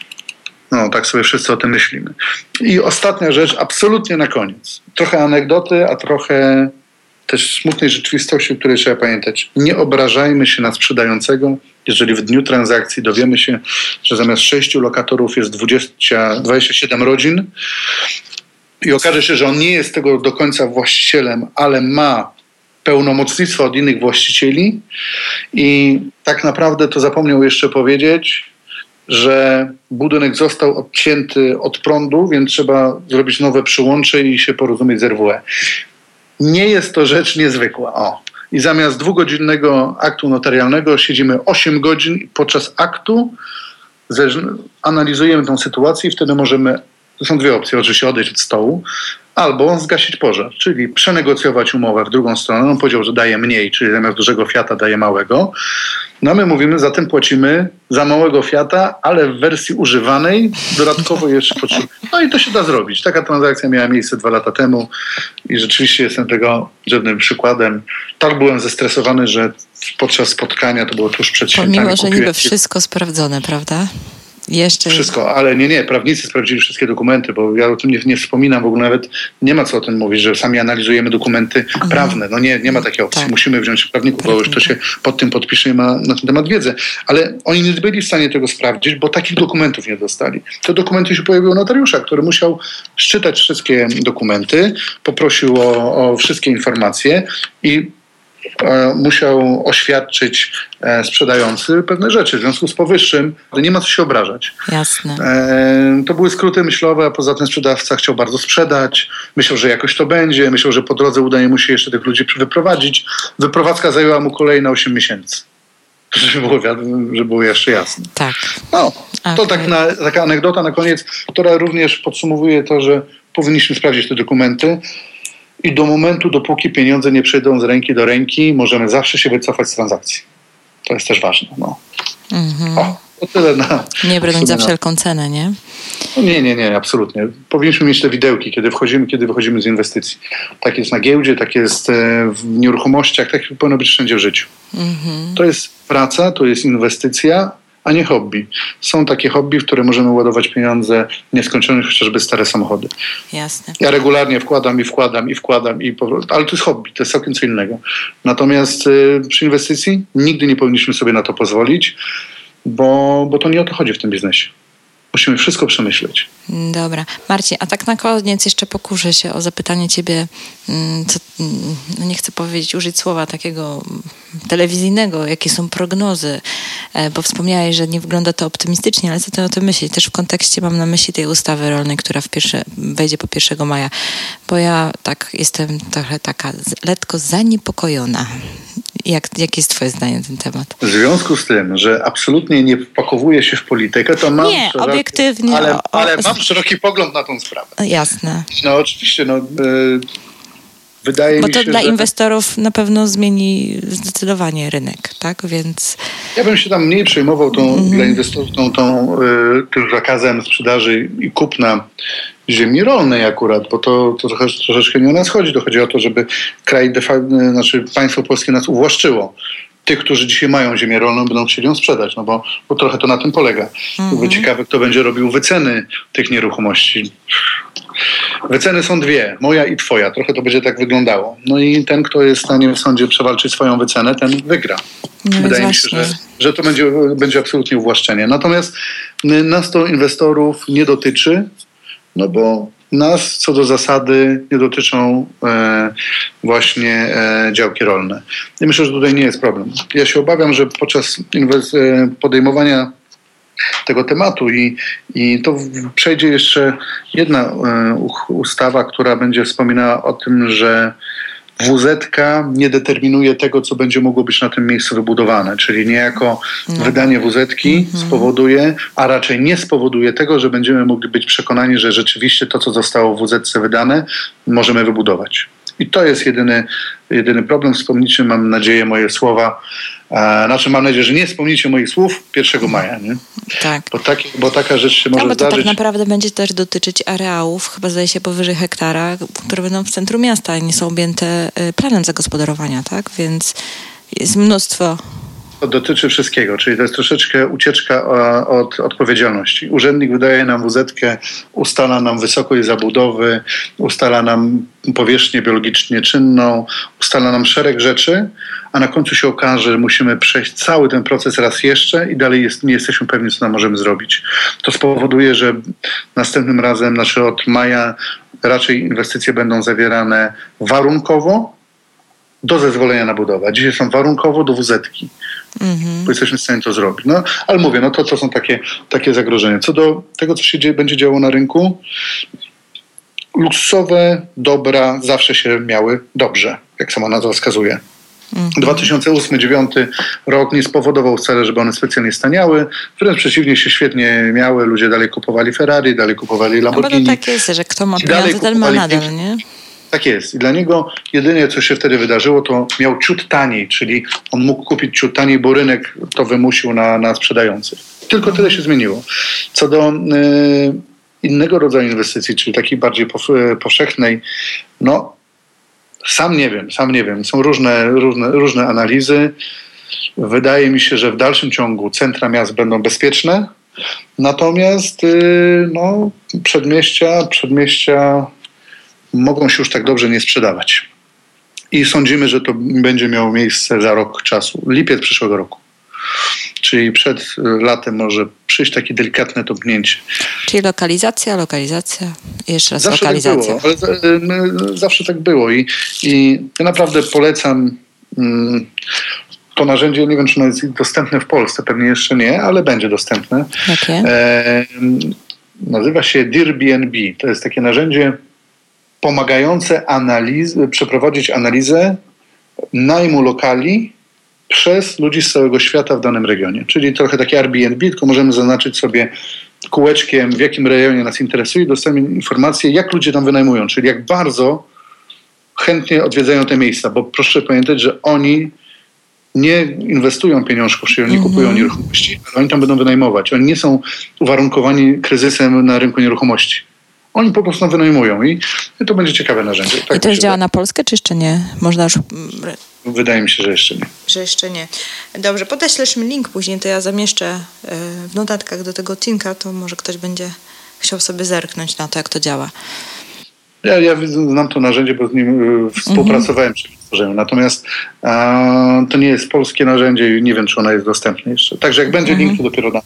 No, tak sobie wszyscy o tym myślimy. I ostatnia rzecz, absolutnie na koniec. Trochę anegdoty, a trochę też smutnej rzeczywistości, o której trzeba pamiętać. Nie obrażajmy się na sprzedającego, jeżeli w dniu transakcji dowiemy się, że zamiast sześciu lokatorów jest 20, 27 rodzin i okaże się, że on nie jest tego do końca właścicielem, ale ma pełnomocnictwo od innych właścicieli i tak naprawdę to zapomniał jeszcze powiedzieć, że budynek został odcięty od prądu, więc trzeba zrobić nowe przyłącze i się porozumieć z RWE. Nie jest to rzecz niezwykła. O. I zamiast dwugodzinnego aktu notarialnego siedzimy 8 godzin podczas aktu analizujemy tę sytuację i wtedy możemy, to są dwie opcje, oczywiście odejść od stołu, albo zgasić pożar, czyli przenegocjować umowę w drugą stronę. On powiedział, że daje mniej, czyli zamiast dużego Fiata daje małego. No my mówimy, zatem płacimy za małego Fiata, ale w wersji używanej dodatkowo jeszcze potrzebujemy. No i to się da zrobić. Taka transakcja miała miejsce dwa lata temu i rzeczywiście jestem tego żadnym przykładem. Tak byłem zestresowany, że podczas spotkania, to było tuż przed świętami. Pomimo, że niby wszystko sprawdzone, prawda? Jeszcze... Wszystko, ale nie, nie, prawnicy sprawdzili wszystkie dokumenty, bo ja o tym nie, nie wspominam, w ogóle nawet nie ma co o tym mówić, że sami analizujemy dokumenty Aha. prawne. No nie, nie ma takiej opcji. Tak. Musimy wziąć prawników, bo już to się pod tym podpisze i ma na ten temat wiedzę. Ale oni nie byli w stanie tego sprawdzić, bo takich dokumentów nie dostali. Te dokumenty się pojawiły notariusza, który musiał szczytać wszystkie dokumenty, poprosił o, o wszystkie informacje i musiał oświadczyć e, sprzedający pewne rzeczy. W związku z powyższym nie ma co się obrażać. Jasne. E, to były skróty myślowe, a poza tym sprzedawca chciał bardzo sprzedać, myślał, że jakoś to będzie, myślał, że po drodze udaje mu się jeszcze tych ludzi wyprowadzić. Wyprowadzka zajęła mu kolejne 8 miesięcy. Żeby było, żeby było jeszcze jasne. Tak. No, to tak na, taka anegdota na koniec, która również podsumowuje to, że powinniśmy sprawdzić te dokumenty. I do momentu, dopóki pieniądze nie przejdą z ręki do ręki, możemy zawsze się wycofać z transakcji. To jest też ważne. No. Mhm. O, to tyle na. Nie brnąć za wszelką cenę, nie? No nie, nie, nie, absolutnie. Powinniśmy mieć te widełki, kiedy wchodzimy, kiedy wychodzimy z inwestycji. Tak jest na giełdzie, tak jest e, w nieruchomościach, tak powinno być wszędzie w życiu. Mhm. To jest praca, to jest inwestycja, a nie hobby. Są takie hobby, w które możemy ładować pieniądze nieskończone, chociażby stare samochody. Jasne. Ja regularnie wkładam i wkładam i wkładam, i ale to jest hobby, to jest całkiem co innego. Natomiast y, przy inwestycji nigdy nie powinniśmy sobie na to pozwolić, bo, bo to nie o to chodzi w tym biznesie. Musimy wszystko przemyśleć. Dobra. Marcin, a tak na koniec jeszcze pokuszę się o zapytanie ciebie, mm, co, mm, no nie chcę powiedzieć, użyć słowa takiego telewizyjnego, jakie są prognozy, e, bo wspomniałeś, że nie wygląda to optymistycznie, ale co ty o tym myślisz? Też w kontekście mam na myśli tej ustawy rolnej, która w pierwsze, wejdzie po 1 maja, bo ja tak jestem trochę taka lekko zaniepokojona jak, jakie jest Twoje zdanie na ten temat? W związku z tym, że absolutnie nie wpakowuję się w politykę, to mam. Nie, szeroki, obiektywnie. Ale, ale mam szeroki pogląd na tą sprawę. Jasne. No oczywiście, no. Wydaje Bo to się, dla że... inwestorów na pewno zmieni zdecydowanie rynek, tak? Więc... Ja bym się tam mniej przejmował tą, mm dla inwestorów tą, tą, y, tym zakazem sprzedaży i kupna ziemi rolnej akurat, bo to, to trochę, troszeczkę nie o nas chodzi. To chodzi o to, żeby kraj, de facto, znaczy państwo polskie nas uwłaszczyło tych, którzy dzisiaj mają ziemię rolną, będą chcieli ją sprzedać, no bo, bo trochę to na tym polega. Mhm. Ciekawe, kto będzie robił wyceny tych nieruchomości. Wyceny są dwie, moja i twoja. Trochę to będzie tak wyglądało. No i ten, kto jest w stanie w sądzie przewalczyć swoją wycenę, ten wygra. No Wydaje mi się, że, że to będzie, będzie absolutnie uwłaszczenie. Natomiast nas to inwestorów nie dotyczy, no bo nas co do zasady nie dotyczą e, właśnie e, działki rolne. I myślę, że tutaj nie jest problem. Ja się obawiam, że podczas e, podejmowania tego tematu i, i to przejdzie jeszcze jedna e, ustawa, która będzie wspominała o tym, że WZ nie determinuje tego, co będzie mogło być na tym miejscu wybudowane, czyli niejako no. wydanie WZ mhm. spowoduje, a raczej nie spowoduje tego, że będziemy mogli być przekonani, że rzeczywiście to, co zostało w WZ wydane, możemy wybudować. I to jest jedyny, jedyny problem. Wspomnijcie, mam nadzieję, moje słowa. E, znaczy, mam nadzieję, że nie wspomnicie moich słów 1 maja. Nie? Tak. Bo, tak, bo taka rzecz się może no, bo to zdarzyć. tak naprawdę będzie też dotyczyć areałów, chyba zdaje się powyżej hektara, które będą w centrum miasta i nie są objęte y, planem zagospodarowania, tak? Więc jest mnóstwo to dotyczy wszystkiego, czyli to jest troszeczkę ucieczka od odpowiedzialności. Urzędnik wydaje nam wz ustala nam wysokość zabudowy, ustala nam powierzchnię biologicznie czynną, ustala nam szereg rzeczy, a na końcu się okaże, że musimy przejść cały ten proces raz jeszcze i dalej jest, nie jesteśmy pewni, co nam możemy zrobić. To spowoduje, że następnym razem, znaczy od maja, raczej inwestycje będą zawierane warunkowo do zezwolenia na budowę. Dzisiaj są warunkowo do WZ-ki mhm. bo jesteśmy w stanie to zrobić. No, ale mówię, no to, to są takie, takie zagrożenia. Co do tego, co się dzieje, będzie działo na rynku, luksusowe dobra zawsze się miały dobrze, jak sama nazwa wskazuje. 2008-2009 mhm. rok nie spowodował wcale, żeby one specjalnie staniały. Wręcz przeciwnie, się świetnie miały. Ludzie dalej kupowali Ferrari, dalej kupowali Lamborghini. No bo to tak jest, że kto ma pieniądze, ten ma nadal, nie? Tak jest. I dla niego jedynie, co się wtedy wydarzyło, to miał ciut taniej, czyli on mógł kupić ciut taniej, bo rynek to wymusił na, na sprzedających. Tylko tyle się zmieniło. Co do y, innego rodzaju inwestycji, czyli takiej bardziej powszechnej, no sam nie wiem, sam nie wiem. Są różne, różne, różne analizy. Wydaje mi się, że w dalszym ciągu centra miast będą bezpieczne, natomiast y, no, przedmieścia, przedmieścia mogą się już tak dobrze nie sprzedawać. I sądzimy, że to będzie miało miejsce za rok czasu, lipiec przyszłego roku. Czyli przed latem może przyjść takie delikatne topnięcie. Czyli lokalizacja, lokalizacja, jeszcze raz zawsze lokalizacja. Tak było, ale zawsze tak było i, i ja naprawdę polecam mm, to narzędzie, nie wiem czy ono jest dostępne w Polsce, pewnie jeszcze nie, ale będzie dostępne. Jakie? E, nazywa się Airbnb. To jest takie narzędzie pomagające analiz, przeprowadzić analizę najmu lokali przez ludzi z całego świata w danym regionie. Czyli trochę takie Airbnb, tylko możemy zaznaczyć sobie kółeczkiem, w jakim rejonie nas interesuje i dostajemy informacje, jak ludzie tam wynajmują, czyli jak bardzo chętnie odwiedzają te miejsca, bo proszę pamiętać, że oni nie inwestują pieniążków, czyli oni mm -hmm. kupują nieruchomości, ale oni tam będą wynajmować. Oni nie są uwarunkowani kryzysem na rynku nieruchomości. Oni po prostu wynajmują i to będzie ciekawe narzędzie. Tak I to już działa na Polskę, czy jeszcze nie? Można już wydaje mi się, że jeszcze nie. Że jeszcze nie. Dobrze, podeślesz mi link później, to ja zamieszczę e, w notatkach do tego odcinka, to może ktoś będzie chciał sobie zerknąć na to, jak to działa. Ja, ja znam to narzędzie, bo z nim y, współpracowałem przy tworzeniu. Natomiast to nie jest polskie narzędzie i nie wiem, czy ono jest dostępne jeszcze. Także jak będzie link, to dopiero dam.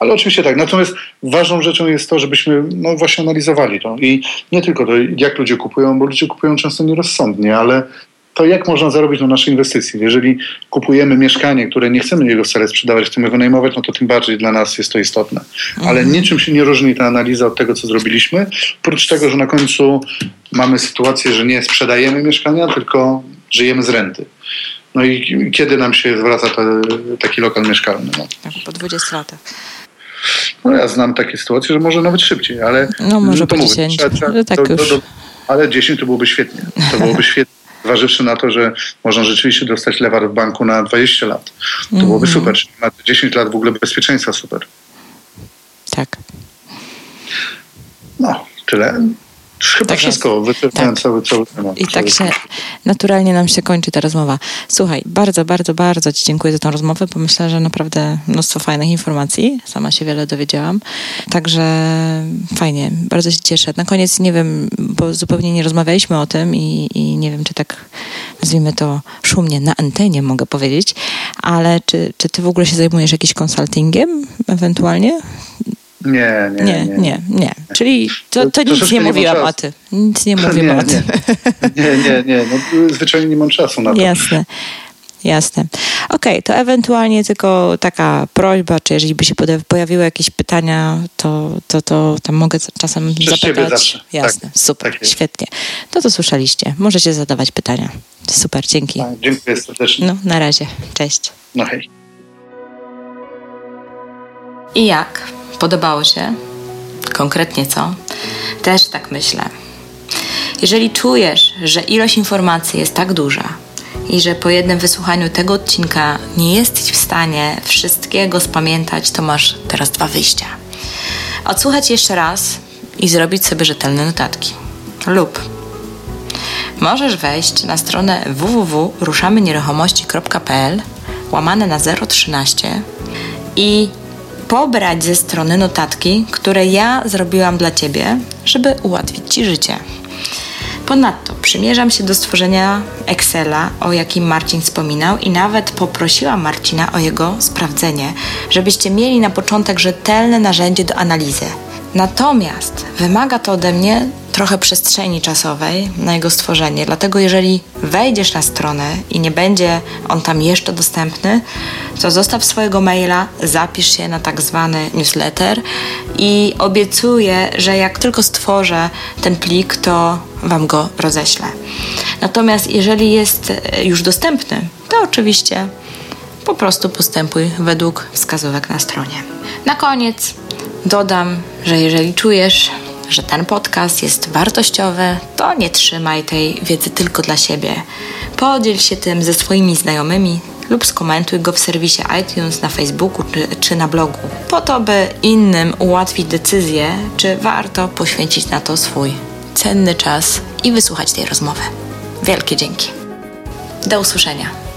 Ale oczywiście tak. Natomiast ważną rzeczą jest to, żebyśmy no, właśnie analizowali to. I nie tylko to, jak ludzie kupują, bo ludzie kupują często nierozsądnie, ale to jak można zarobić na naszej inwestycji. Jeżeli kupujemy mieszkanie, które nie chcemy jego wcale sprzedawać, chcemy wynajmować, no to tym bardziej dla nas jest to istotne. Ale mhm. niczym się nie różni ta analiza od tego, co zrobiliśmy, oprócz tego, że na końcu mamy sytuację, że nie sprzedajemy mieszkania, tylko żyjemy z renty. No i kiedy nam się zwraca te, taki lokal mieszkalny? No. Tak, po 20 latach. No ja znam takie sytuacje, że może nawet szybciej, ale... No może po 10. Trzeba, trzeba, no tak to, to, to, ale 10 to byłoby świetnie. To byłoby świetnie zważywszy na to, że można rzeczywiście dostać lewar w banku na 20 lat. To mm -hmm. byłoby super. Na 10 lat w ogóle bezpieczeństwa super. Tak. No, tyle. Chyba tak wszystko, wyczerpałem tak. cały, cały temat. I tak się naturalnie nam się kończy ta rozmowa. Słuchaj, bardzo, bardzo, bardzo Ci dziękuję za tą rozmowę, bo myślę, że naprawdę mnóstwo fajnych informacji. Sama się wiele dowiedziałam. Także fajnie, bardzo się cieszę. Na koniec nie wiem, bo zupełnie nie rozmawialiśmy o tym i, i nie wiem, czy tak nazwijmy to szumnie na antenie mogę powiedzieć, ale czy, czy Ty w ogóle się zajmujesz jakimś konsultingiem ewentualnie? Nie, nie, nie. Nie, nie, nie. Czyli to, to, to nic nie mówiłam o tym. Nic nie mówimy o tym. Nie, nie, nie. No, zwyczajnie nie mam czasu na to. Jasne. Jasne. Okej, okay, to ewentualnie tylko taka prośba, czy jeżeli by się pojawiły jakieś pytania, to, to, to tam mogę czasem Przez zapytać. Jasne, tak, super, tak świetnie. To to słyszeliście. Możecie zadawać pytania. Super, dzięki. Tak, dziękuję serdecznie. No, na razie. Cześć. No hej. I jak? Podobało się? Konkretnie co? Też tak myślę. Jeżeli czujesz, że ilość informacji jest tak duża i że po jednym wysłuchaniu tego odcinka nie jesteś w stanie wszystkiego spamiętać, to masz teraz dwa wyjścia. Odsłuchać jeszcze raz i zrobić sobie rzetelne notatki. Lub możesz wejść na stronę www.ruszamynieruchomości.pl łamane na 013 i pobrać ze strony notatki, które ja zrobiłam dla Ciebie, żeby ułatwić Ci życie. Ponadto przymierzam się do stworzenia Excela, o jakim Marcin wspominał, i nawet poprosiłam Marcina o jego sprawdzenie, żebyście mieli na początek rzetelne narzędzie do analizy. Natomiast wymaga to ode mnie trochę przestrzeni czasowej na jego stworzenie. Dlatego, jeżeli wejdziesz na stronę i nie będzie on tam jeszcze dostępny, to zostaw swojego maila, zapisz się na tak zwany newsletter i obiecuję, że jak tylko stworzę ten plik, to Wam go roześlę. Natomiast jeżeli jest już dostępny, to oczywiście po prostu postępuj według wskazówek na stronie. Na koniec dodam, że jeżeli czujesz, że ten podcast jest wartościowy, to nie trzymaj tej wiedzy tylko dla siebie. Podziel się tym ze swoimi znajomymi lub skomentuj go w serwisie iTunes, na Facebooku czy, czy na blogu, po to, by innym ułatwić decyzję, czy warto poświęcić na to swój cenny czas i wysłuchać tej rozmowy. Wielkie dzięki. Do usłyszenia.